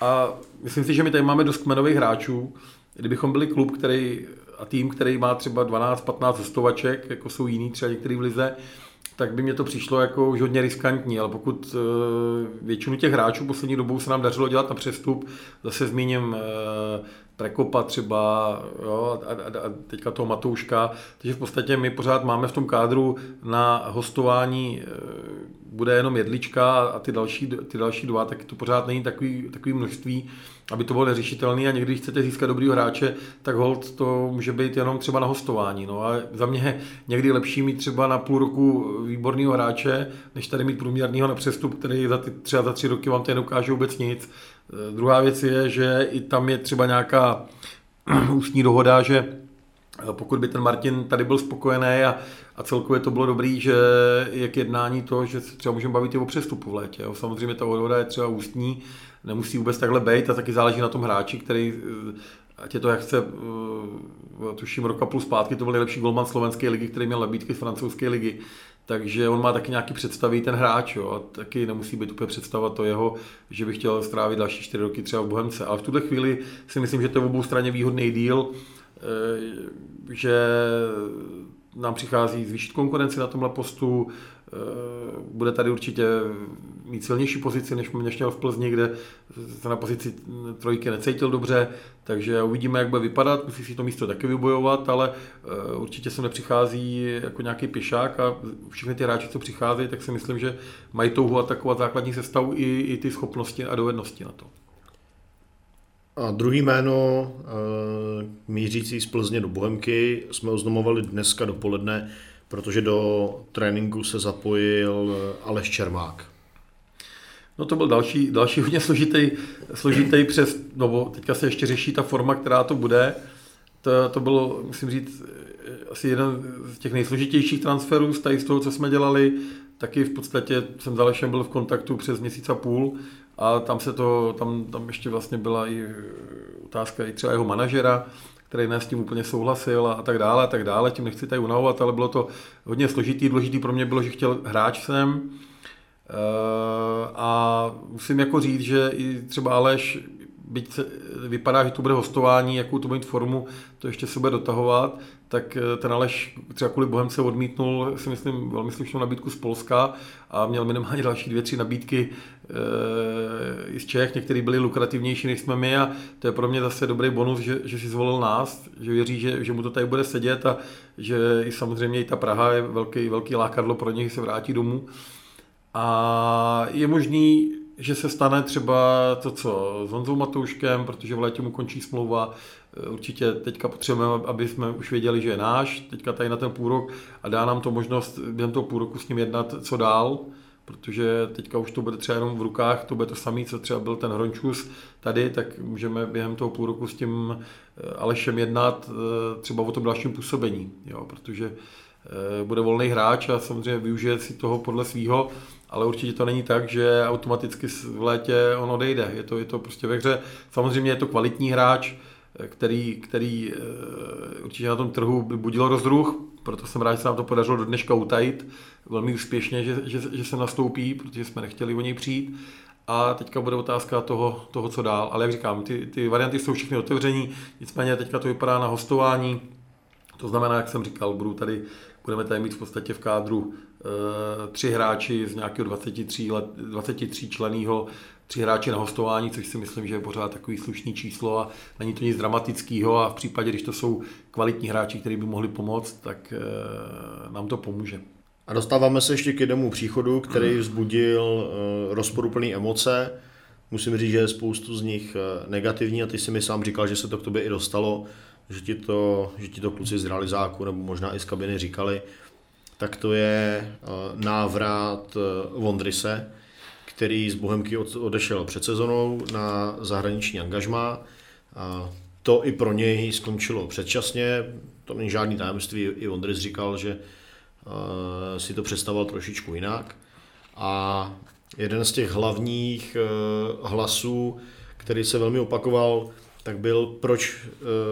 A myslím si, že my tady máme dost kmenových hráčů. Kdybychom byli klub, který a tým, který má třeba 12-15 hostovaček, jako jsou jiní třeba některý v lize, tak by mě to přišlo jako už hodně riskantní, ale pokud eh, většinu těch hráčů poslední dobou se nám dařilo dělat na přestup, zase zmíním eh, Prekopa třeba jo, a, a, a teďka toho Matouška, takže v podstatě my pořád máme v tom kádru na hostování eh, bude jenom jedlička a ty další, ty další dva, tak to pořád není takový, takový množství, aby to bylo neřešitelné a někdy, když chcete získat dobrýho hráče, tak hold to může být jenom třeba na hostování. No a za mě je někdy lepší mít třeba na půl roku výborného hráče, než tady mít průměrného na přestup, který za ty, třeba za tři roky vám to neukáže vůbec nic. E, druhá věc je, že i tam je třeba nějaká ústní dohoda, že pokud by ten Martin tady byl spokojený a, a celkově to bylo dobrý, že je k jednání to, že se třeba můžeme bavit i o přestupu v létě. Jo. Samozřejmě ta dohoda je třeba ústní, nemusí vůbec takhle být a taky záleží na tom hráči, který, eh, ať je to jak chce, eh, tuším roka plus zpátky, to byl nejlepší golman slovenské ligy, který měl nabídky z francouzské ligy. Takže on má taky nějaký představy, ten hráč, jo, a taky nemusí být úplně představa to jeho, že by chtěl strávit další čtyři roky třeba v Bohemce. Ale v tuhle chvíli si myslím, že to je v obou straně výhodný díl, eh, že nám přichází zvýšit konkurenci na tomhle postu, Eh, bude tady určitě mít silnější pozici, než, než měl v Plzni, kde se na pozici trojky necítil dobře, takže uvidíme, jak bude vypadat, musí si to místo taky vybojovat, ale eh, určitě se nepřichází jako nějaký pěšák a všechny ty hráči, co přicházejí, tak si myslím, že mají touhu atakovat základní sestavu i, i ty schopnosti a dovednosti na to. A druhý jméno, e, mířící z Plzně do Bohemky, jsme oznamovali dneska dopoledne protože do tréninku se zapojil Aleš Čermák. No to byl další, další hodně složitý, složitý přes, no teďka se ještě řeší ta forma, která to bude. To, to bylo, musím říct, asi jeden z těch nejsložitějších transferů z, z toho, co jsme dělali. Taky v podstatě jsem s Alešem byl v kontaktu přes měsíc a půl a tam se to, tam, tam ještě vlastně byla i otázka i třeba jeho manažera, který ne s tím úplně souhlasil a, tak dále a tak dále. Tím nechci tady unavovat, ale bylo to hodně složitý. Důležitý pro mě bylo, že chtěl hráč sem, Eh, a musím jako říct, že i třeba Aleš, byť se, vypadá, že to bude hostování, jakou to bude mít formu, to ještě se bude dotahovat, tak eh, ten Aleš třeba kvůli Bohemce odmítnul, si myslím, velmi slušnou nabídku z Polska a měl minimálně další dvě, tři nabídky i z Čech, některé byly lukrativnější než jsme my a to je pro mě zase dobrý bonus, že, že si zvolil nás, že věří, že, že mu to tady bude sedět a že i samozřejmě i ta Praha je velký, velký lákadlo pro něj se vrátí domů. A je možný, že se stane třeba to, co s Honzou Matouškem, protože v létě mu končí smlouva. Určitě teďka potřebujeme, aby jsme už věděli, že je náš, teďka tady na ten půl rok a dá nám to možnost během toho půl roku s ním jednat, co dál, protože teďka už to bude třeba jenom v rukách, to bude to samé, co třeba byl ten Hrončus tady, tak můžeme během toho půl roku s tím eh, Alešem jednat eh, třeba o tom dalším působení, jo, protože eh, bude volný hráč a samozřejmě využije si toho podle svého ale určitě to není tak, že automaticky v létě on odejde. Je to, je to prostě ve hře. Samozřejmě je to kvalitní hráč, který, který určitě na tom trhu by budil rozruch, proto jsem rád, že se nám to podařilo do dneška utajit velmi úspěšně, že, že, že se nastoupí, protože jsme nechtěli o něj přijít. A teďka bude otázka toho, toho co dál. Ale jak říkám, ty, ty varianty jsou všechny otevření, nicméně teďka to vypadá na hostování. To znamená, jak jsem říkal, budu tady, budeme tady mít v podstatě v kádru Eh, tři hráči z nějakého 23, let, 23 členého, tři hráči na hostování, což si myslím, že je pořád takový slušný číslo a není to nic dramatického a v případě, když to jsou kvalitní hráči, kteří by mohli pomoct, tak eh, nám to pomůže. A dostáváme se ještě k jednomu příchodu, který vzbudil eh, rozporuplné emoce. Musím říct, že je spoustu z nich negativní a ty si mi sám říkal, že se to k tobě i dostalo, že ti to, že ti to kluci z realizáku nebo možná i z kabiny říkali tak to je eh, návrat eh, Vondrise, který z Bohemky odešel před sezonou na zahraniční angažmá. A to i pro něj skončilo předčasně, to není žádný tajemství, i Vondris říkal, že eh, si to představoval trošičku jinak. A jeden z těch hlavních hlasů, který se velmi opakoval, tak byl, proč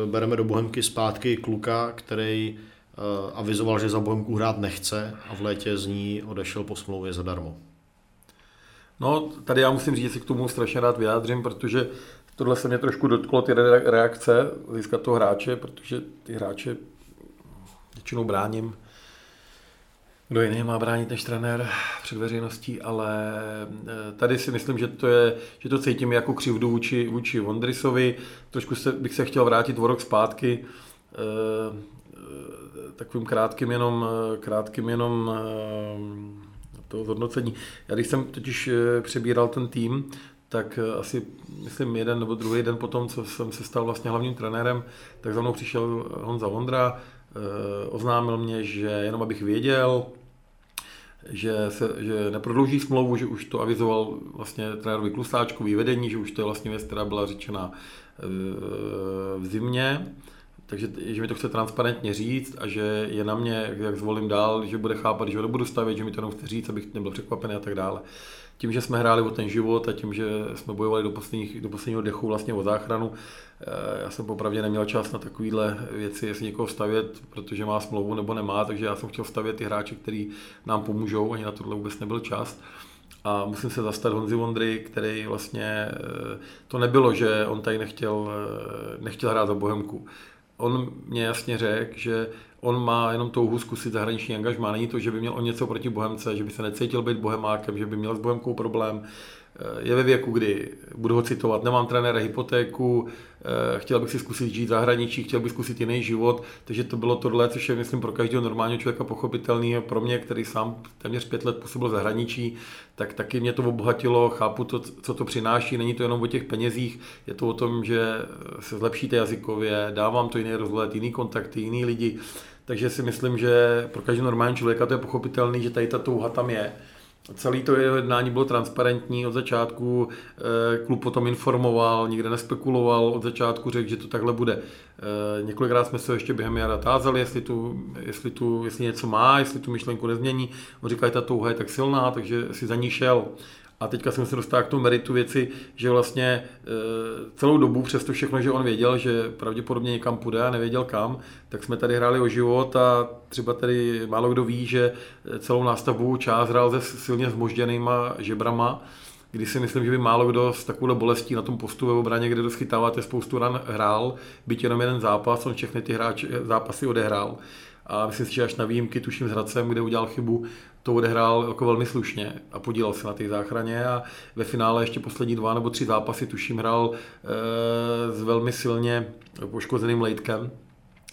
bereme do Bohemky zpátky kluka, který Eh, avizoval, že za Bohemku hrát nechce a v létě z ní odešel po smlouvě zadarmo. No, tady já musím říct, že si k tomu strašně rád vyjádřím, protože tohle se mě trošku dotklo, ty reakce získat toho hráče, protože ty hráče většinou bráním. Kdo jiný má bránit než trenér před veřejností, ale eh, tady si myslím, že to, je, že to cítím jako křivdu vůči, vůči Vondrisovi. Trošku se, bych se chtěl vrátit o rok zpátky eh, takovým krátkým jenom, krátkým jenom eh, to zhodnocení. Já když jsem totiž eh, přebíral ten tým, tak eh, asi, myslím, jeden nebo druhý den potom, co jsem se stal vlastně hlavním trenérem, tak za mnou přišel Honza Vondra, oznámil mě, že jenom abych věděl, že, se, že neprodlouží smlouvu, že už to avizoval vlastně trenérovi Klusáčkovi vedení, že už to je vlastně věc, která byla řečena v zimě takže že mi to chce transparentně říct a že je na mě, jak zvolím dál, že bude chápat, že ho nebudu stavět, že mi to jenom chce říct, abych nebyl překvapený a tak dále. Tím, že jsme hráli o ten život a tím, že jsme bojovali do, posledních, do posledního dechu vlastně o záchranu, eh, já jsem popravdě neměl čas na takovéhle věci, jestli někoho stavět, protože má smlouvu nebo nemá, takže já jsem chtěl stavět ty hráče, kteří nám pomůžou, ani na tohle vůbec nebyl čas. A musím se zastat Honzi Vondry, který vlastně, eh, to nebylo, že on tady nechtěl, eh, nechtěl hrát za Bohemku on mě jasně řekl, že on má jenom touhu zkusit zahraniční angažmá. Není to, že by měl o něco proti Bohemce, že by se necítil být bohemákem, že by měl s Bohemkou problém. Eh, je ve věku, kdy, budu ho citovat, nemám trenéra hypotéku, eh, chtěl bych si zkusit žít v zahraničí, chtěl bych zkusit jiný život, takže to bylo tohle, což je, myslím, pro každého normálního člověka pochopitelný. Pro mě, který sám téměř pět let působil v zahraničí, tak taky mě to obohatilo, chápu to, co to přináší, není to jenom o těch penězích, je to o tom, že se zlepšíte jazykově, dávám to jiný rozhled, jiný kontakty, jiný lidi, takže si myslím, že pro každého normálního člověka to je pochopitelný, že tady ta touha tam je Celé to jednání bylo transparentní od začátku, eh, klub potom informoval, nikde neспekuloval, od začátku řekl, že to takhle bude. Eh, několikrát jsme se ještě během jara tázali, jestli, tu, jestli, tu, jestli něco má, jestli tu myšlenku nezmění. On říká, že ta touha je tak silná, takže si za ní šel. A teďka jsem se dostal k tomu meritu věci, že vlastně e, celou dobu, přes to všechno, že on věděl, že pravděpodobně někam půjde a nevěděl kam, tak jsme tady hráli o život a třeba tady málo kdo ví, že celou nástavbu část hrál se silně zmožděnýma žebrama, kdy si myslím, že by málo kdo s takovou bolestí na tom postu ve obraně, kde schytáváte spoustu ran, hrál, byť jenom jeden zápas, on všechny ty hráč, zápasy odehrál. A myslím si, že až na výjimky, tuším s Hradcem, kde udělal chybu, to odehrál jako velmi slušně a podílel se na té záchraně a ve finále ještě poslední dva nebo tři zápasy, tuším, hrál e, s velmi silně poškozeným lejtkem,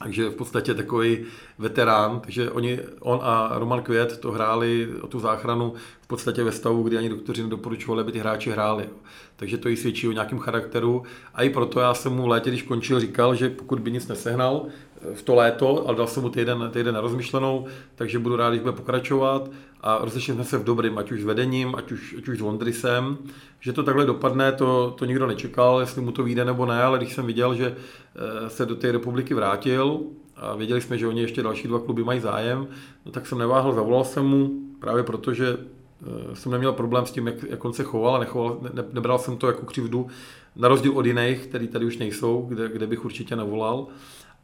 takže v podstatě takový veterán, takže oni, on a Roman Květ to hráli o tu záchranu v podstatě ve stavu, kdy ani doktoři nedoporučovali, aby ty hráči hráli. Takže to i svědčí o nějakém charakteru. A i proto já jsem mu v létě, když končil, říkal, že pokud by nic nesehnal, v to léto, ale dal jsem mu týden, týden na rozmyšlenou, takže budu rád, když bude pokračovat a rozlišili jsme se v dobrým, ať už s vedením, ať už, ať už s Vondrisem, že to takhle dopadne, to, to nikdo nečekal, jestli mu to vyjde nebo ne, ale když jsem viděl, že eh, se do té republiky vrátil a věděli jsme, že oni ještě další dva kluby mají zájem, no tak jsem neváhal, zavolal jsem mu, právě protože eh, jsem neměl problém s tím, jak, jak on se choval a nechoval, ne, nebral jsem to jako křivdu, na rozdíl od jiných, který tady už nejsou, kde, kde bych určitě nevolal.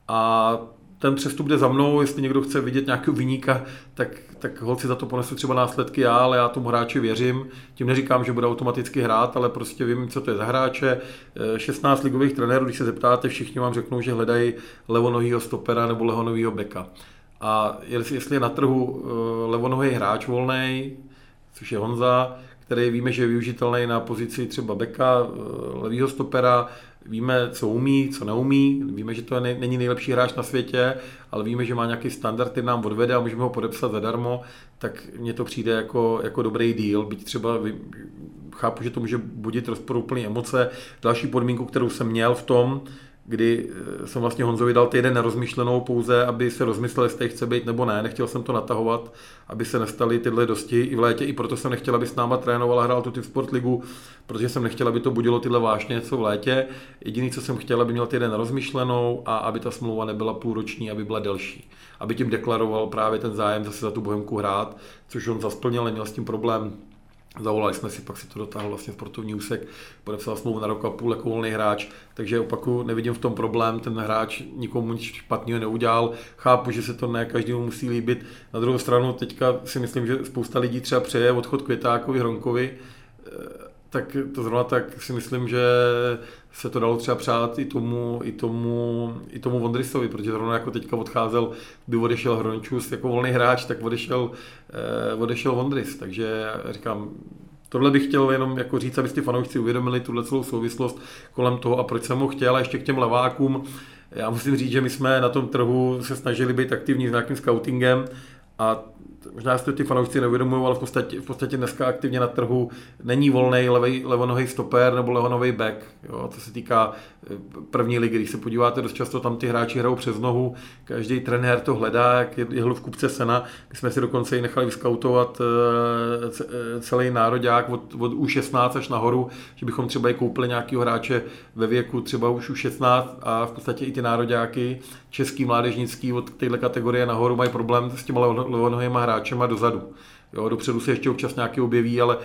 A ten přestup jde za mnou, jestli někdo chce vidět nějakého vyníka, tak, tak holci za to ponesu třeba následky já, ale já tomu hráči věřím. Tím neříkám, že bude automaticky hrát, ale prostě vím, co to je za hráče. 16 ligových trenérů, když se zeptáte, všichni vám řeknou, že hledají levonohýho stopera nebo levonovýho beka. A jestli je na trhu eh, levonohý hráč volný, což je Honza, který víme, že je využitelný na pozici třeba beka, eh, levýho stopera, víme, co umí, co neumí, víme, že to není nejlepší hráč na světě, ale víme, že má nějaký standard, který nám odvede a můžeme ho podepsat zadarmo, tak mně to přijde jako, jako dobrý deal, byť třeba chápu, že to může budit rozporuplné emoce. Další podmínku, kterou jsem měl v tom, kdy eh, jsem vlastně Honzovi dal týden nerozmyšlenou pouze, aby se rozmyslel, jestli chce být nebo ne. Nechtěl jsem to natahovat, aby se nestaly tyhle dosti i v létě, i proto jsem nechtěl, aby s náma trénoval a hrál tu Sport ligu, protože jsem nechtěl, aby to budilo tyhle vášně něco v létě. Jediný, co jsem chtěl, aby měl týden nerozmyšlenou a aby ta smlouva nebyla půlroční, aby byla delší. Aby tím deklaroval právě ten zájem zase za tu Bohemku hrát, což on zasplnil, neměl s tím problém Zavolali jsme si, pak si to dotáhl vlastně sportovní úsek, podepsal smlouvu na rok a půl jako volný hráč, takže opaku nevidím v tom problém, ten hráč nikomu nic špatného neudělal, chápu, že se to ne každému musí líbit. Na druhou stranu teďka si myslím, že spousta lidí třeba přeje odchod Květákovi, Hronkovi, tak to zrovna tak si myslím, že se to dalo třeba přát i tomu, i tomu, i tomu Vondrisovi, protože zrovna jako teďka odcházel, by odešel Hrončus jako volný hráč, tak odešel, eh, odešel Vondris, takže říkám, Tohle bych chtěl jenom jako říct, aby si fanoušci uvědomili tuhle celou souvislost kolem toho a proč jsem ho chtěl a ještě k těm levákům. Já musím říct, že my jsme na tom trhu se snažili být aktivní s nějakým scoutingem a možná si to ty fanoušci neuvědomují, ale v podstatě, v podstatě dneska aktivně na trhu není volný levonohý stoper nebo levonový back. Jo, co se týká eh, první ligy, když se podíváte, dost často tam ty hráči hrajou přes nohu, každý trenér to hledá, jak je, je v kupce sena. My jsme si dokonce i nechali vyskautovat eh, eh, celý nároďák od, od U16 až nahoru, že bychom třeba i koupili nějakého hráče ve věku třeba už U16 a v podstatě i ty nároďáky český, mládežnický od téhle kategorie nahoru mají problém s těma levonohýma hráčema dozadu. Jo, dopředu se ještě občas nějaký objeví, ale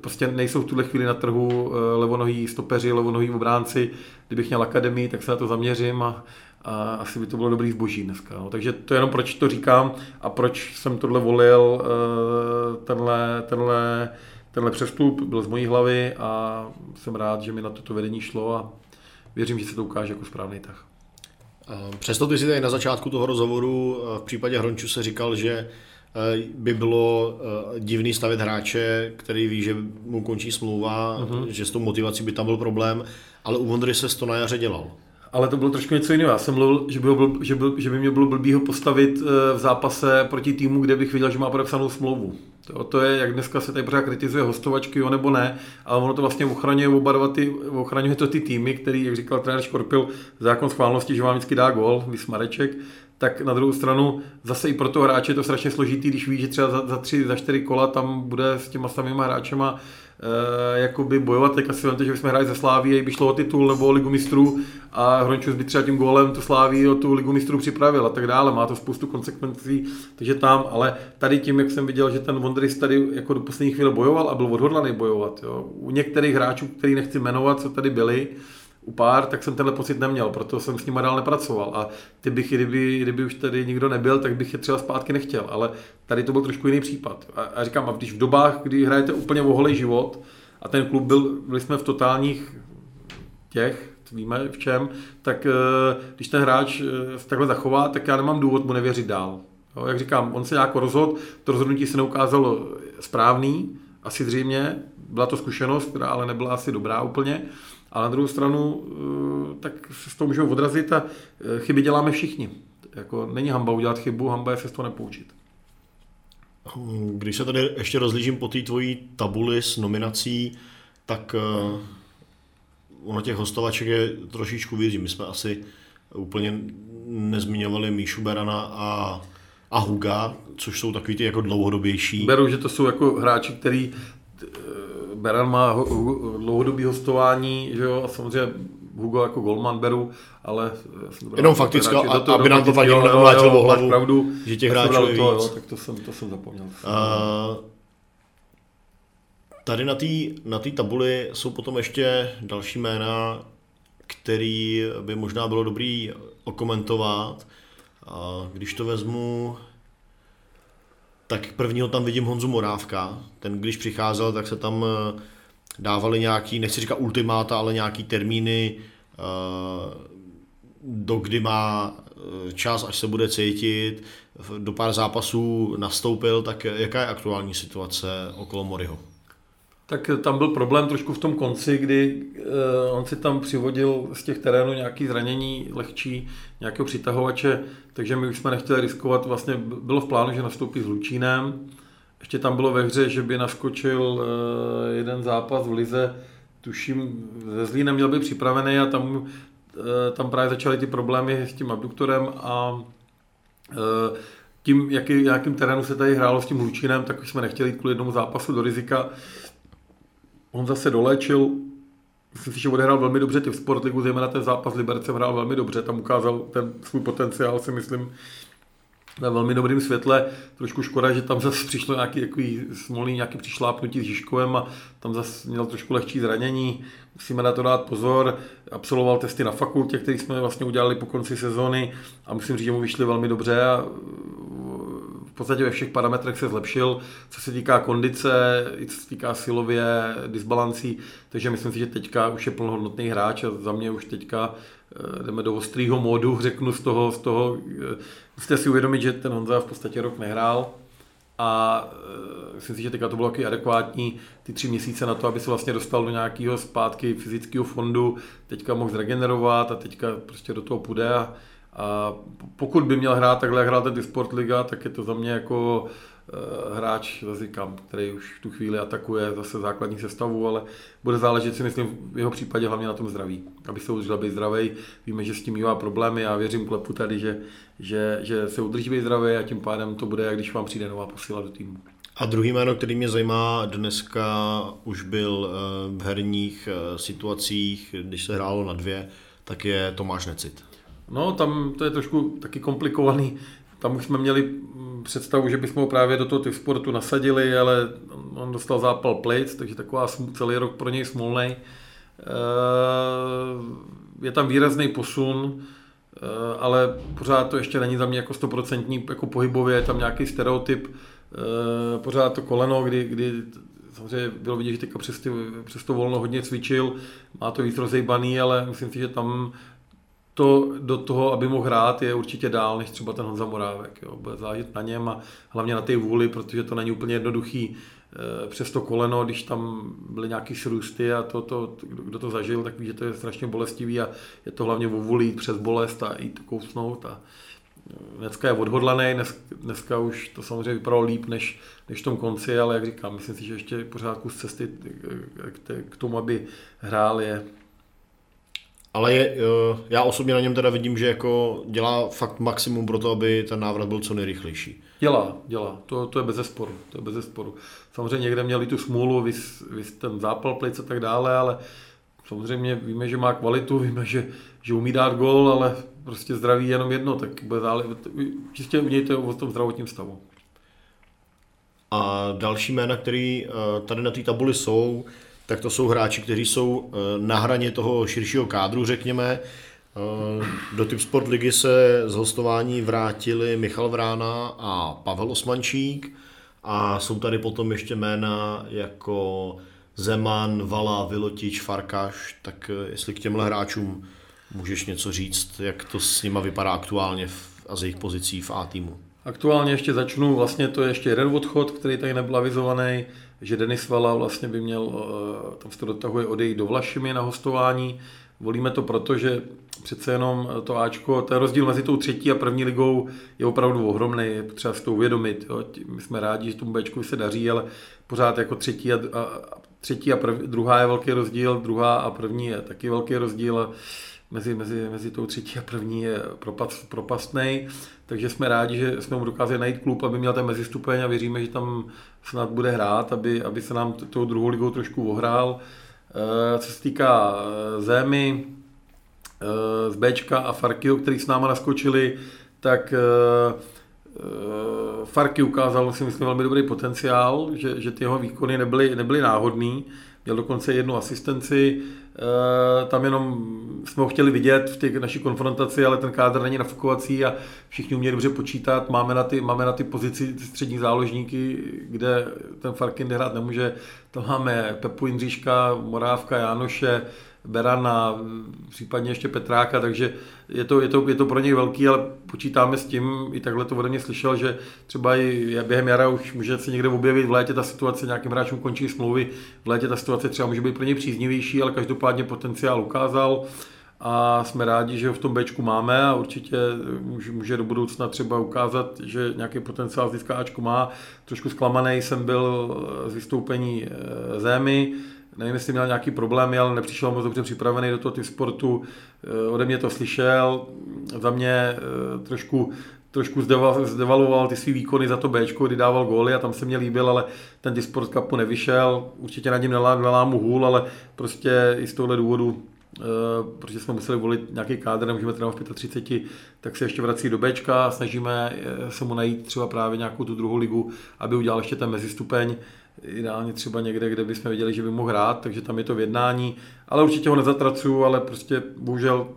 prostě nejsou v tuhle chvíli na trhu eh, levonohý stopeři, levonohý obránci. Kdybych měl akademii, tak se na to zaměřím a, a asi by to bylo dobrý zboží dneska. No. Takže to je jenom proč to říkám a proč jsem tohle volil, eh, tenhle, tenhle, tenhle přestup byl z mojí hlavy a jsem rád, že mi na toto vedení šlo a věřím, že se to ukáže jako správný tah. Přesto ty si tady na začátku toho rozhovoru v případě Hronču se říkal, že eh, by bylo eh, divný stavit hráče, který ví, že mu končí smlouva, uh-huh. že s tou motivací by tam byl problém, ale u Vondry se to na jaře dělal. Ale to bylo trošku něco jiného. Já jsem mluvil, že by, byl, že, by, že by mě bylo blbý ho postavit eh, v zápase proti týmu, kde bych viděl, že má podepsanou smlouvu. To, to je, jak dneska se tady pořád kritizuje hostovačky, jo nebo ne, ale ono to vlastně ochraňuje oba dva ty, ochraňuje to ty týmy, který, jak říkal trenér Škorpil, zákon schválnosti, že vám vždycky dá gol, vysmareček, tak na druhou stranu zase i pro toho hráče je to strašně složitý, když ví, že třeba za, za tři, za čtyři kola tam bude s těma samýma hráčema jakoby bojovat, tak asi vemte, že bychom hráli ze Slávy, by šlo o titul nebo o ligu mistrů a Hrončus by třeba tím gólem to Sláví o tu ligu mistrů připravil a tak dále. Má to spoustu konsekvencí, takže tam, ale tady tím, jak jsem viděl, že ten Vondris tady jako do poslední chvíle bojoval a byl odhodlaný bojovat. Jo. U některých hráčů, který nechci jmenovat, co tady byli, u pár, tak jsem tenhle pocit neměl, proto jsem s nimi dál nepracoval. A ty bych, kdyby, kdyby už tady nikdo nebyl, tak bych je třeba zpátky nechtěl. Ale tady to byl trošku jiný případ. A, a říkám, a když v dobách, kdy hrajete úplně o život, a ten klub byl, byli jsme v totálních těch, víme v čem, tak eh, když ten hráč eh, se takhle zachová, tak já nemám důvod mu nevěřit dál. Jo, jak říkám, on se nějak rozhodl, to rozhodnutí se neukázalo správný, asi zřejmě, byla to zkušenost, která ale nebyla asi dobrá úplně, ale na druhou stranu, eh, tak se z toho můžeme odrazit a chyby děláme všichni. Jako není hamba udělat chybu, hamba je se z toho nepoučit. Když se tady ještě rozlížím po té tvojí tabuli s nominací, tak ono těch hostovaček je trošičku víc. My jsme asi úplně nezmiňovali Míšu Berana a, a Huga, což jsou takový ty jako dlouhodobější. Beru, že to jsou jako hráči, který eh, Beran má dlouhodobý hostování, že jo, a samozřejmě Hugo jako golman beru, ale... Jenom faktická, a, aby nám to vadilo, nebo hlavu, pravdu, že těch hráčů je víc. To, jo, tak to jsem, to jsem zapomněl. Uh, Tady na té na tý tabuli jsou potom ještě další jména, který by možná bylo dobrý okomentovat. A když to vezmu, tak prvního tam vidím Honzu Morávka. Ten, když přicházel, tak se tam eh, dávali nějaký, nechci říkat ultimáta, ale nějaký termíny, eh, do kdy má eh, čas, až se bude cítit. Do pár zápasů nastoupil, tak jaká je aktuální situace okolo Moriho? Tak tam byl problém trošku v tom konci, kdy uh, on si tam přivodil z těch terénů nějaký zranění lehčí, nějakého přitahovače, takže my už jsme nechtěli riskovat, vlastně bylo v plánu, že nastoupí s Lučínem, ještě tam bylo ve hře, že by naskočil uh, jeden zápas v Lize, tuším, ze Zlínem měl být připravený a tam, uh, tam právě začaly ty problémy s tím abduktorem a tím, jaký, jakým terénu se tady hrálo s tím Lučínem, tak jsme nechtěli jít kvůli jednomu zápasu do rizika. On zase doléčil, myslím si, že odehrál velmi dobře v Sportligu, zejména ten zápas Liberce hrál velmi dobře, tam ukázal ten svůj potenciál, si myslím, ve velmi dobrým světle. Trošku škoda, že tam zase přišlo nějaký takový smolný, nějaký přišlápnutí s Žižkovem a tam zase měl trošku lehčí zranění. Musíme na to dát pozor. Absolvoval testy na fakultě, které jsme vlastně udělali po konci sezóny a musím říct, že mu vyšly velmi dobře a podstatě ve všech parametrech se zlepšil, co se týká kondice, co se týká silově, disbalancí, takže myslím si, že teďka už je plnohodnotný hráč a za mě už teďka eh, jdeme do ostrého módu, řeknu z toho, z toho, eh, musíte si uvědomit, že ten Honza v podstatě rok nehrál a eh, myslím si, že teďka to bylo taky adekvátní ty tři měsíce na to, aby se vlastně dostal do nějakého zpátky fyzického fondu, teďka mohl zregenerovat a teďka prostě do toho půjde a a pokud by měl hrát takhle, jak hrál ten Sport Liga, tak je to za mě jako uh, hráč, říkám, který už v tu chvíli atakuje zase základní sestavu, ale bude záležet si myslím v jeho případě hlavně na tom zdraví. Aby se udržel být zdravý, víme, že s tím má problémy, já věřím klepu tady, že, že, že se udrží být zdravý a tím pádem to bude, jak když vám přijde nová posila do týmu. A druhý jméno, který mě zajímá, dneska už byl eh, v herních eh, situacích, když se hrálo na dvě, tak je Tomáš Necit. No, tam to je trošku taky komplikovaný. Tam už jsme měli mm, představu, že bychom ho právě do toho sportu nasadili, ale on dostal zápal plic, takže taková celý rok pro něj smolný. Eh, je tam výrazný posun, eh, ale pořád to ještě není za mě jako stoprocentní jako pohybově, je tam nějaký stereotyp, eh, pořád to koleno, kdy, kdy samozřejmě bylo vidět, že teďka přes, ty, přes to volno hodně cvičil, má to víc rozejbaný, ale myslím si, že tam to do toho, aby mohl hrát, je určitě dál než třeba ten Honza Morávek. Jo. Bude záležet na něm a hlavně na té vůli, protože to není úplně jednoduchý eh, přes to koleno, když tam byly nějaký srůsty a to, to, kdo to zažil, tak ví, že to je strašně bolestivý a je to hlavně o vůli přes bolest a jít kousnout. A eh, dneska je odhodlaný, dnes, dneska už to samozřejmě vypadalo líp než, než v tom konci, ale jak říkám, myslím si, že ještě pořád kus cesty k, k tomu, aby hrál je Ale je, eh, já osobně na něm teda vidím, že jako dělá fakt maximum pro to, aby ten návrat byl co nejrychlejší. Dělá, dělá. To, to je bez sporu. To je bez sporu. Samozřejmě někde měli tu smůlu, vys, vys ten zápal plic a tak dále, ale samozřejmě víme, že má kvalitu, víme, že, že umí dát gol, ale prostě zdraví jenom jedno, tak bude zále, čistě u něj to je o tom zdravotním stavu. A další jména, které eh, tady na té tabuli jsou, tak to jsou hráči, kteří jsou eh, na hraně toho širšího kádru, řekněme. Eh, do Typ Sport ligy se z hostování vrátili Michal Vrána a Pavel Osmančík a jsou tady potom ještě jména jako Zeman, Vala, Vilotič, Farkaš, tak jestli k těmhle hráčům můžeš něco říct, jak to s nima vypadá aktuálně v, a z jejich pozicí v A týmu. Aktuálně ještě začnu, vlastně to je ještě jeden odchod, který tady nebyl avizovaný, že Denis Vala vlastně by měl, eh, tam se to dotahuje odejít do Vlašimi na hostování. Volíme to proto, že přece jenom to Ačko, ten rozdíl mezi tou třetí a první ligou je opravdu ohromný, je potřeba si to uvědomit. Jo. My jsme rádi, že tomu Bčku se daří, ale pořád jako třetí a, a, třetí a prv, druhá je velký rozdíl, druhá a první je taky velký rozdíl. A mezi, mezi, mezi tou třetí a první je propast, propastný, takže jsme rádi, že jsme mu dokázali najít klub, aby měl ten mezistupeň a věříme, že tam snad bude hrát, aby, aby se nám tou druhou ligou trošku ohrál. Eh, co se týká eh, Zémy, eh, z Bčka a Farkyho, který s náma naskočili, tak Farky ukázal si myslím velmi dobrý potenciál, že, že ty jeho výkony nebyly, nebyly náhodný. Měl dokonce jednu asistenci, tam jenom jsme ho chtěli vidět v té naší konfrontaci, ale ten kádr není nafukovací a všichni umějí dobře počítat. Máme na ty, máme na ty pozici střední záložníky, kde ten Farkin hrát nemůže. Tam máme Pepu Jindříška, Morávka, Jánoše, Berana, případně ještě Petráka, takže je to, je, to, je to pro něj velký, ale počítáme s tím, i takhle to ode mě slyšel, že třeba i během jara už může se někde objevit v létě ta situace, nějakým hráčům končí smlouvy, v létě ta situace třeba může být pro něj příznivější, ale každopádně potenciál ukázal a jsme rádi, že ho v tom Bčku máme a určitě může, do budoucna třeba ukázat, že nějaký potenciál z Ačku má. Trošku zklamaný jsem byl z vystoupení eh, Zémy, nevím, jestli měl nějaký problémy, ale nepřišel moc dobře připravený do toho typ sportu. Eh, ode mě to slyšel, za mě eh, trošku trošku zdevaloval ty svý výkony za to B, kdy dával góly a tam se mě líbil, ale ten Disport Cupu nevyšel. Určitě nad ním nelámu hůl, ale prostě i z tohle důvodu eh, protože jsme museli volit nějaký kádr, nemůžeme trénovat v 35, tak se ještě vrací do Bčka snažíme se mu najít třeba právě nějakou tu druhou ligu, aby udělal ještě ten mezistupeň ideálně třeba někde, kde bychom viděli, že by mohl hrát, takže tam je to v jednání, ale určitě ho nezatracuju, ale prostě bohužel,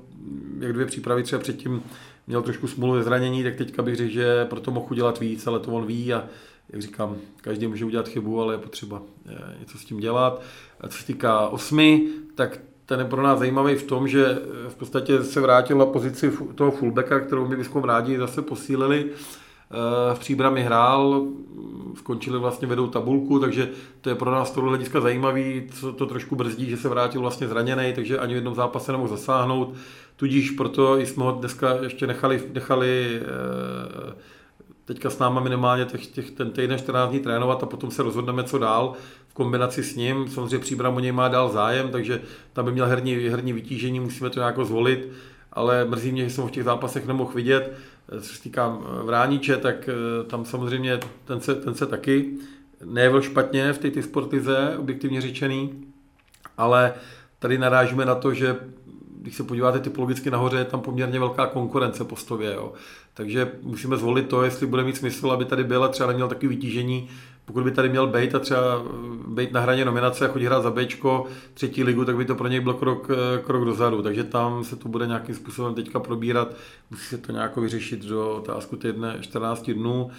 jak dvě přípravy třeba předtím měl trošku smůlu zranění, tak teďka bych řekl, že proto mohl udělat víc, ale to on ví a jak říkám, každý může udělat chybu, ale je potřeba eh, něco s tím dělat. A co se týká osmi, tak ten je pro nás zajímavý v tom, že v podstatě se vrátil na pozici toho fullbacka, kterou my bychom rádi zase posílili. Eh, v Příbrami hrál, skončili vlastně vedou tabulku, takže to je pro nás tohle hlediska zajímavý, co to trošku brzdí, že se vrátil vlastně zraněný, takže ani v jednom zápase nemohl zasáhnout. Tudíž proto jsme ho dneska ještě nechali, nechali eh, teďka s náma minimálně těch, těch, ten týden 14 dní trénovat a potom se rozhodneme, co dál v kombinaci s ním. Samozřejmě Příbram o něj má dál zájem, takže tam by měl herní, herní vytížení, musíme to nějak zvolit, ale mrzí mě, že jsem ho v těch zápasech nemohl vidět co se týká eh, Vrániče, tak eh, tam samozřejmě ten se, ten se taky nejevil špatně v té sportize, objektivně řečený, ale tady narážíme na to, že když se podíváte typologicky nahoře, je tam poměrně velká konkurence postově. Jo. Takže musíme zvolit to, jestli bude mít smysl, aby tady byla třeba neměl takový vytížení, pokud by tady měl být a třeba eh, být na hraně nominace a chodit hrát za Bčko, třetí ligu, tak by to pro něj byl krok, eh, krok dozadu. Takže tam se to bude nějakým způsobem teďka probírat, musí se to nějak vyřešit do otázku týdne 14 dnů.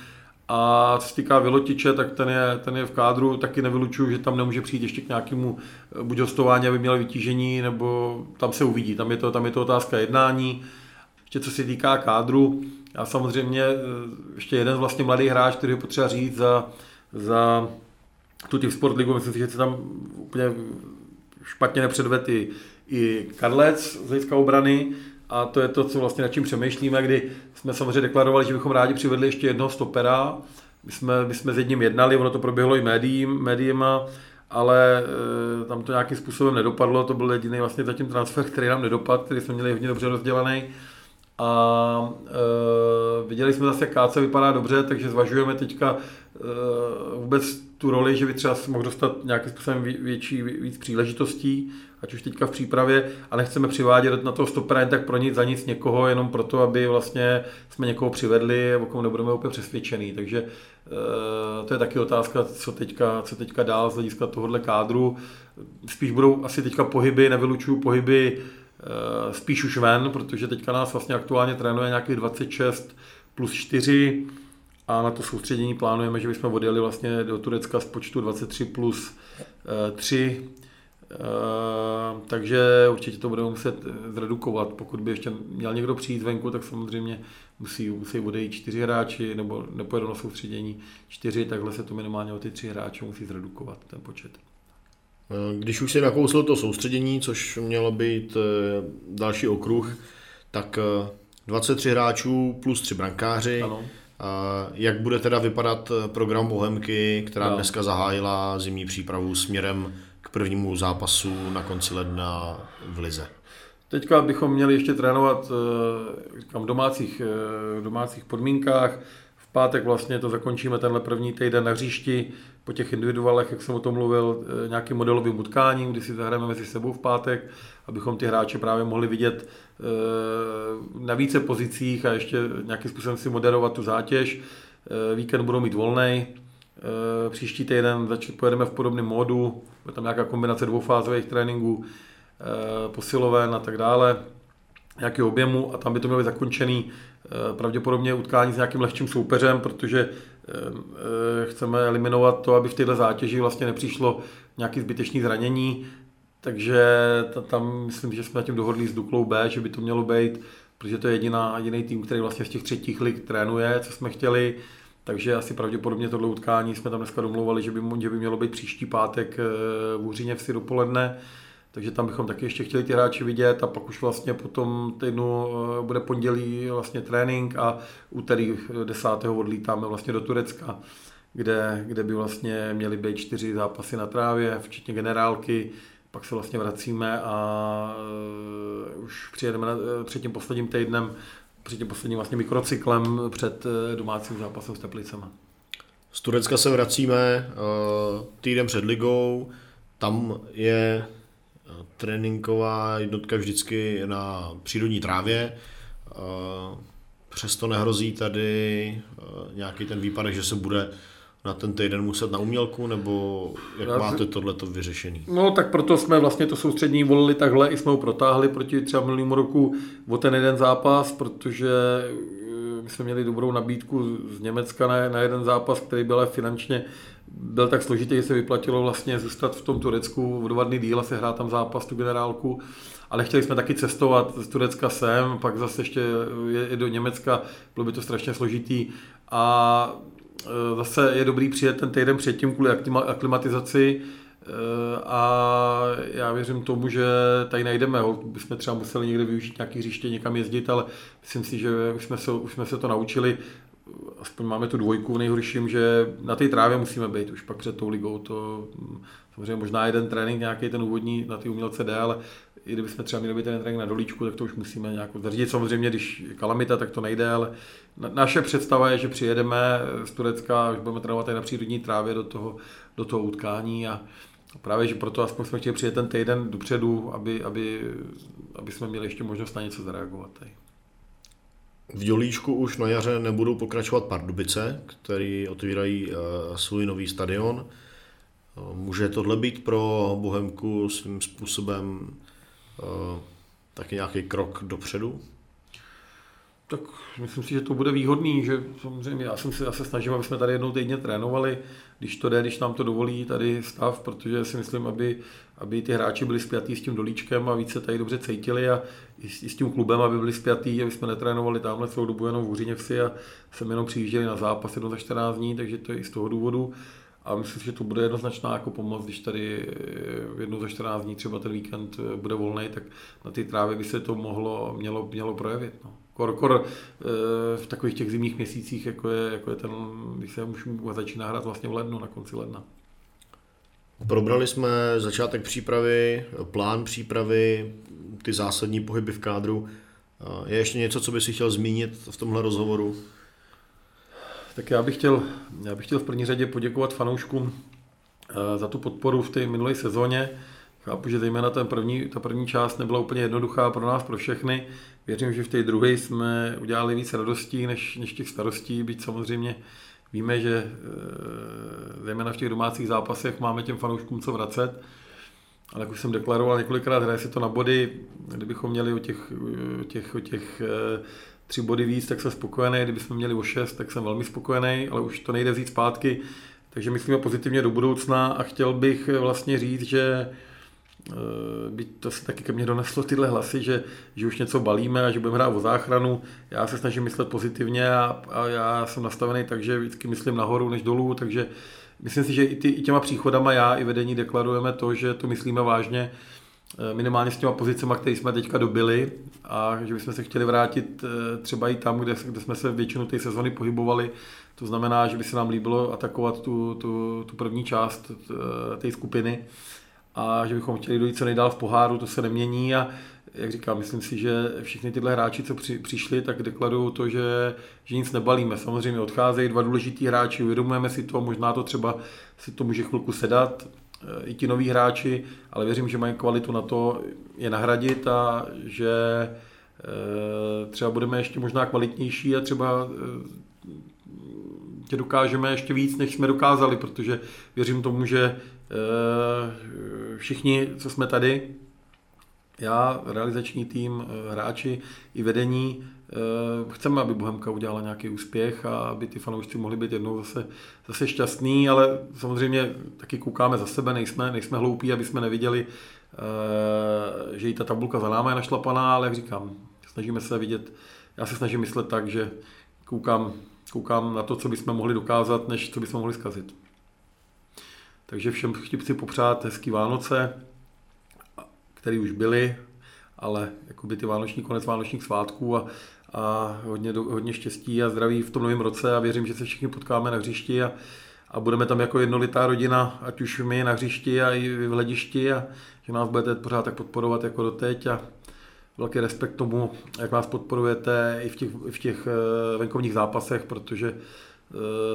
A co se týká Vylotiče, tak ten je, ten je v kádru, taky nevylučuju, že tam nemůže přijít ještě k nějakému eh, buď hostování, aby měl vytížení, nebo tam se uvidí, tam je to, tam je to otázka jednání. Ještě co se týká kádru, a samozřejmě ještě jeden vlastně mladý hráč, který je potřeba říct za, za tu Team Sport ligu, myslím si, že se tam úplně špatně nepředvedl i, i Karlec z hlediska obrany, a to je to, co vlastně nad čím přemýšlíme, kdy jsme samozřejmě deklarovali, že bychom rádi přivedli ještě jednoho stopera. My jsme, my jsme s jedním jednali, ono to proběhlo i médiím, médiima ale e, tam to nějakým způsobem nedopadlo, to byl jediný vlastně zatím transfer, který nám nedopadl, který jsme měli hodně dobře rozdělaný. A e, viděli jsme zase, jak Káce vypadá dobře, takže zvažujeme teďka e, vůbec tu roli, že by třeba mohl dostat nějakým způsobem větší, víc příležitostí, ať už teďka v přípravě, a nechceme přivádět na toho stopera jen tak pro nic za nic někoho, jenom proto, aby vlastně jsme někoho přivedli, o kom nebudeme úplně přesvědčený. Takže e, to je taky otázka, co teďka, co teďka dál z hlediska tohohle kádru. Spíš budou asi teďka pohyby, nevylučuju pohyby spíš už ven, protože teďka nás vlastně aktuálně trénuje nějakých 26 plus 4 a na to soustředění plánujeme, že bychom odjeli vlastně do Turecka z počtu 23 plus 3 Uh, takže určitě to budeme muset zredukovat. Pokud by ještě měl někdo přijít venku, tak samozřejmě musí, musí odejít čtyři hráči, nebo nepojedou na soustředění čtyři, takhle se to minimálně o ty tři hráče musí zredukovat, ten počet. Eh, když už si nakousl to soustředění, což mělo být eh, další okruh, tak 23 no. hráčů plus 3 brankáři. Ano. Jak bude teda vypadat program Bohemky, která no. dneska zahájila zimní přípravu směrem prvnímu zápasu na konci ledna v Lize. Teďka bychom měli ještě trénovat eh, v domácích, eh, v domácích podmínkách. V pátek vlastně to zakončíme tenhle první týden na hřišti po těch individuálech, jak jsem o tom mluvil, eh, nějakým modelovým utkáním, kdy si zahrajeme mezi sebou v pátek, abychom ty hráče právě mohli vidět na více pozicích a ještě nějakým způsobem si moderovat tu zátěž. Víkend budou mít volný, Eh, příští týden pojedeme v podobném módu, bude tam nějaká kombinace dvoufázových tréninků, eh, posiloven a tak dále, nějaký objemu a tam by to mělo být zakončený eh, pravděpodobně utkání s nějakým lehčím soupeřem, protože chceme eliminovat to, aby v této zátěži vlastně nepřišlo nějaký zbytečný zranění, takže tam myslím, že jsme tím dohodli s Duklou B, že by to mělo být, protože to je jediná, jediný tým, který vlastně z těch třetích lig trénuje, co jsme chtěli. Takže asi pravděpodobně tohle utkání jsme tam dneska domlouvali, že by, že by mělo být příští pátek eh, v Úřiněvsi dopoledne. Takže tam bychom taky ještě chtěli ty hráči vidět a pak už vlastně potom týdnu eh, bude pondělí vlastně trénink a úterý 10. odlítáme vlastně do Turecka, kde, kde by vlastně měly být čtyři zápasy na trávě, včetně generálky, pak se vlastně vracíme a uh, už přijedeme na, před tím posledním týdnem před tím posledním vlastně mikrocyklem před eh, domácím zápasem s Teplicema. Z Turecka se vracíme eh, týden před ligou, tam je eh, tréninková jednotka vždycky na přírodní trávě. Přesto nehrozí tady nějaký ten výpadek, že se bude na ten týden muset na umělku, nebo jak Já máte tohleto vyřešený? No tak proto jsme vlastně to soustřední volili takhle, i jsme ho protáhli proti třeba minulému roku o ten jeden zápas, protože eh, my jsme měli dobrou nabídku z Německa na, na jeden zápas, který byl finančně byl tak složitý, že se vyplatilo vlastně zůstat v tom Turecku v dva dny díl a se hrát tam zápas, tu generálku. Ale chtěli jsme taky cestovat z Turecka sem, pak zase ještě je, je do Německa, bylo by to strašně složitý. A Eh, zase je dobrý přijet ten týden předtím kvůli aklimatizaci a já věřím tomu, že tady najdeme. Bychom třeba museli někde využít nějaký hřiště, někam jezdit, ale myslím si, že už jsme se, už jsme se to naučili. Aspoň máme tu dvojku v nejhorším, že na té trávě musíme být už pak před tou ligou. To, samozřejmě možná jeden trénink, nějaký ten úvodní na ty umělce jde, ale i kdybychom třeba měli být ten trénink na dolíčku, tak to už musíme nějak zařídit. Samozřejmě, když je kalamita, tak to nejde, ale naše představa je, že přijedeme z Turecka, už budeme trénovat na přírodní trávě do toho, do toho utkání a právě, že proto aspoň jsme chtěli přijet ten týden dopředu, aby, aby, aby jsme měli ještě možnost na něco zareagovat. Tady. V Dělíčku už na jaře nebudou pokračovat Pardubice, který otvírají uh, svůj nový stadion. Uh, může tohle být pro Bohemku svým způsobem uh, taky nějaký krok dopředu? Tak myslím si, že to bude výhodný, že samozřejmě já jsem si zase snažím, aby jsme tady jednou týdně trénovali, když to jde, když nám to dovolí tady stav, protože si myslím, aby, aby ty hráči byli spjatí s tím dolíčkem a více tady dobře cítili a i s, i s tím klubem, aby byli spjatí, aby jsme netrénovali tamhle celou dobu jenom v Úřiněvsi a jsem jenom přijížděli na zápas jedno za 14 dní, takže to je i z toho důvodu. A myslím, že to bude jednoznačná jako pomoc, když tady jednou za 14 dní třeba ten víkend bude volný, tak na ty trávě by se to mohlo, mělo, mělo projevit. No. Kor, kor eh, v takových těch zimních měsících, jako je, jako je ten, když se už začíná hrát vlastně v lednu, na konci ledna. Probrali jsme začátek přípravy, plán přípravy, ty zásadní pohyby v kádru. Je ještě něco, co by si chtěl zmínit v tomhle rozhovoru? Tak já bych chtěl, já bych chtěl v první řadě poděkovat fanouškům eh, za tu podporu v té minulé sezóně. Chápu, že zejména ten první, ta první část nebyla úplně jednoduchá pro nás, pro všechny. Věřím, že v té druhé jsme udělali víc radostí než, než těch starostí, byť samozřejmě víme, že eh, zejména v těch domácích zápasech máme těm fanouškům co vracet. Ale jak už jsem deklaroval několikrát, hraje si to na body. Kdybychom měli o těch, o těch, o těch eh, tři body víc, tak jsem spokojený. Kdybychom měli o šest, tak jsem velmi spokojený, ale už to nejde vzít zpátky. Takže myslíme pozitivně do budoucna a chtěl bych vlastně říct, že byť to se taky ke mně doneslo tyhle hlasy, že, že už něco balíme a že budeme hrát o záchranu. Já se snažím myslet pozitivně a, a já jsem nastavený tak, že vždycky myslím nahoru než dolů, takže myslím si, že i, ty, i těma příchodama já i vedení deklarujeme to, že to myslíme vážně eh, minimálně s těma pozicemi, které jsme teďka dobili a že bychom se chtěli vrátit eh, třeba i tam, kde, kde jsme se většinu té sezony pohybovali. To znamená, že by se nám líbilo atakovat tu, tu, tu první část eh, té skupiny a že bychom chtěli dojít co nejdál v poháru, to se nemění a jak říkám, myslím si, že všichni tyhle hráči, co při, přišli, tak deklarují to, že, že nic nebalíme. Samozřejmě odcházejí dva důležití hráči, uvědomujeme si to, možná to třeba si to může chvilku sedat, eh, i ti noví hráči, ale věřím, že mají kvalitu na to je nahradit a že eh, třeba budeme ještě možná kvalitnější a třeba tě eh, dokážeme ještě víc, než jsme dokázali, protože věřím tomu, že všichni, co jsme tady, já, realizační tým, eh, hráči i vedení, eh, chceme, aby Bohemka udělala nějaký úspěch a aby ty fanoušci mohli být jednou zase, zase šťastní, ale samozřejmě taky koukáme za sebe, nejsme, nejsme hloupí, aby jsme neviděli, eh, že i ta tabulka za náma je našlapaná, ale jak říkám, snažíme se vidět, já se snažím myslet tak, že koukám, koukám na to, co bychom mohli dokázat, než co bychom mohli zkazit. Takže všem chci popřát hezký Vánoce, které už byly, ale jakoby ty vánoční konec vánočních svátků a, a hodně, hodně štěstí a zdraví v tom novém roce a věřím, že se všichni potkáme na hřišti a, a budeme tam jako jednolitá rodina, ať už my na hřišti a i v hledišti a že nás budete pořád tak podporovat jako doteď a velký respekt tomu, jak nás podporujete i v těch, v těch eh, venkovních zápasech, protože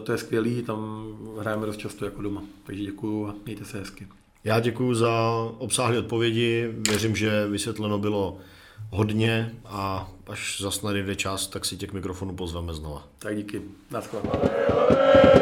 to je skvělý, tam hrajeme dost často jako doma. Takže děkuju a mějte se hezky. Já děkuji za obsáhlé odpovědi. Věřím, že vysvětleno bylo hodně a až zas nadejde čas, tak si tě k mikrofonu pozveme znova. Tak díky. Naschledanou.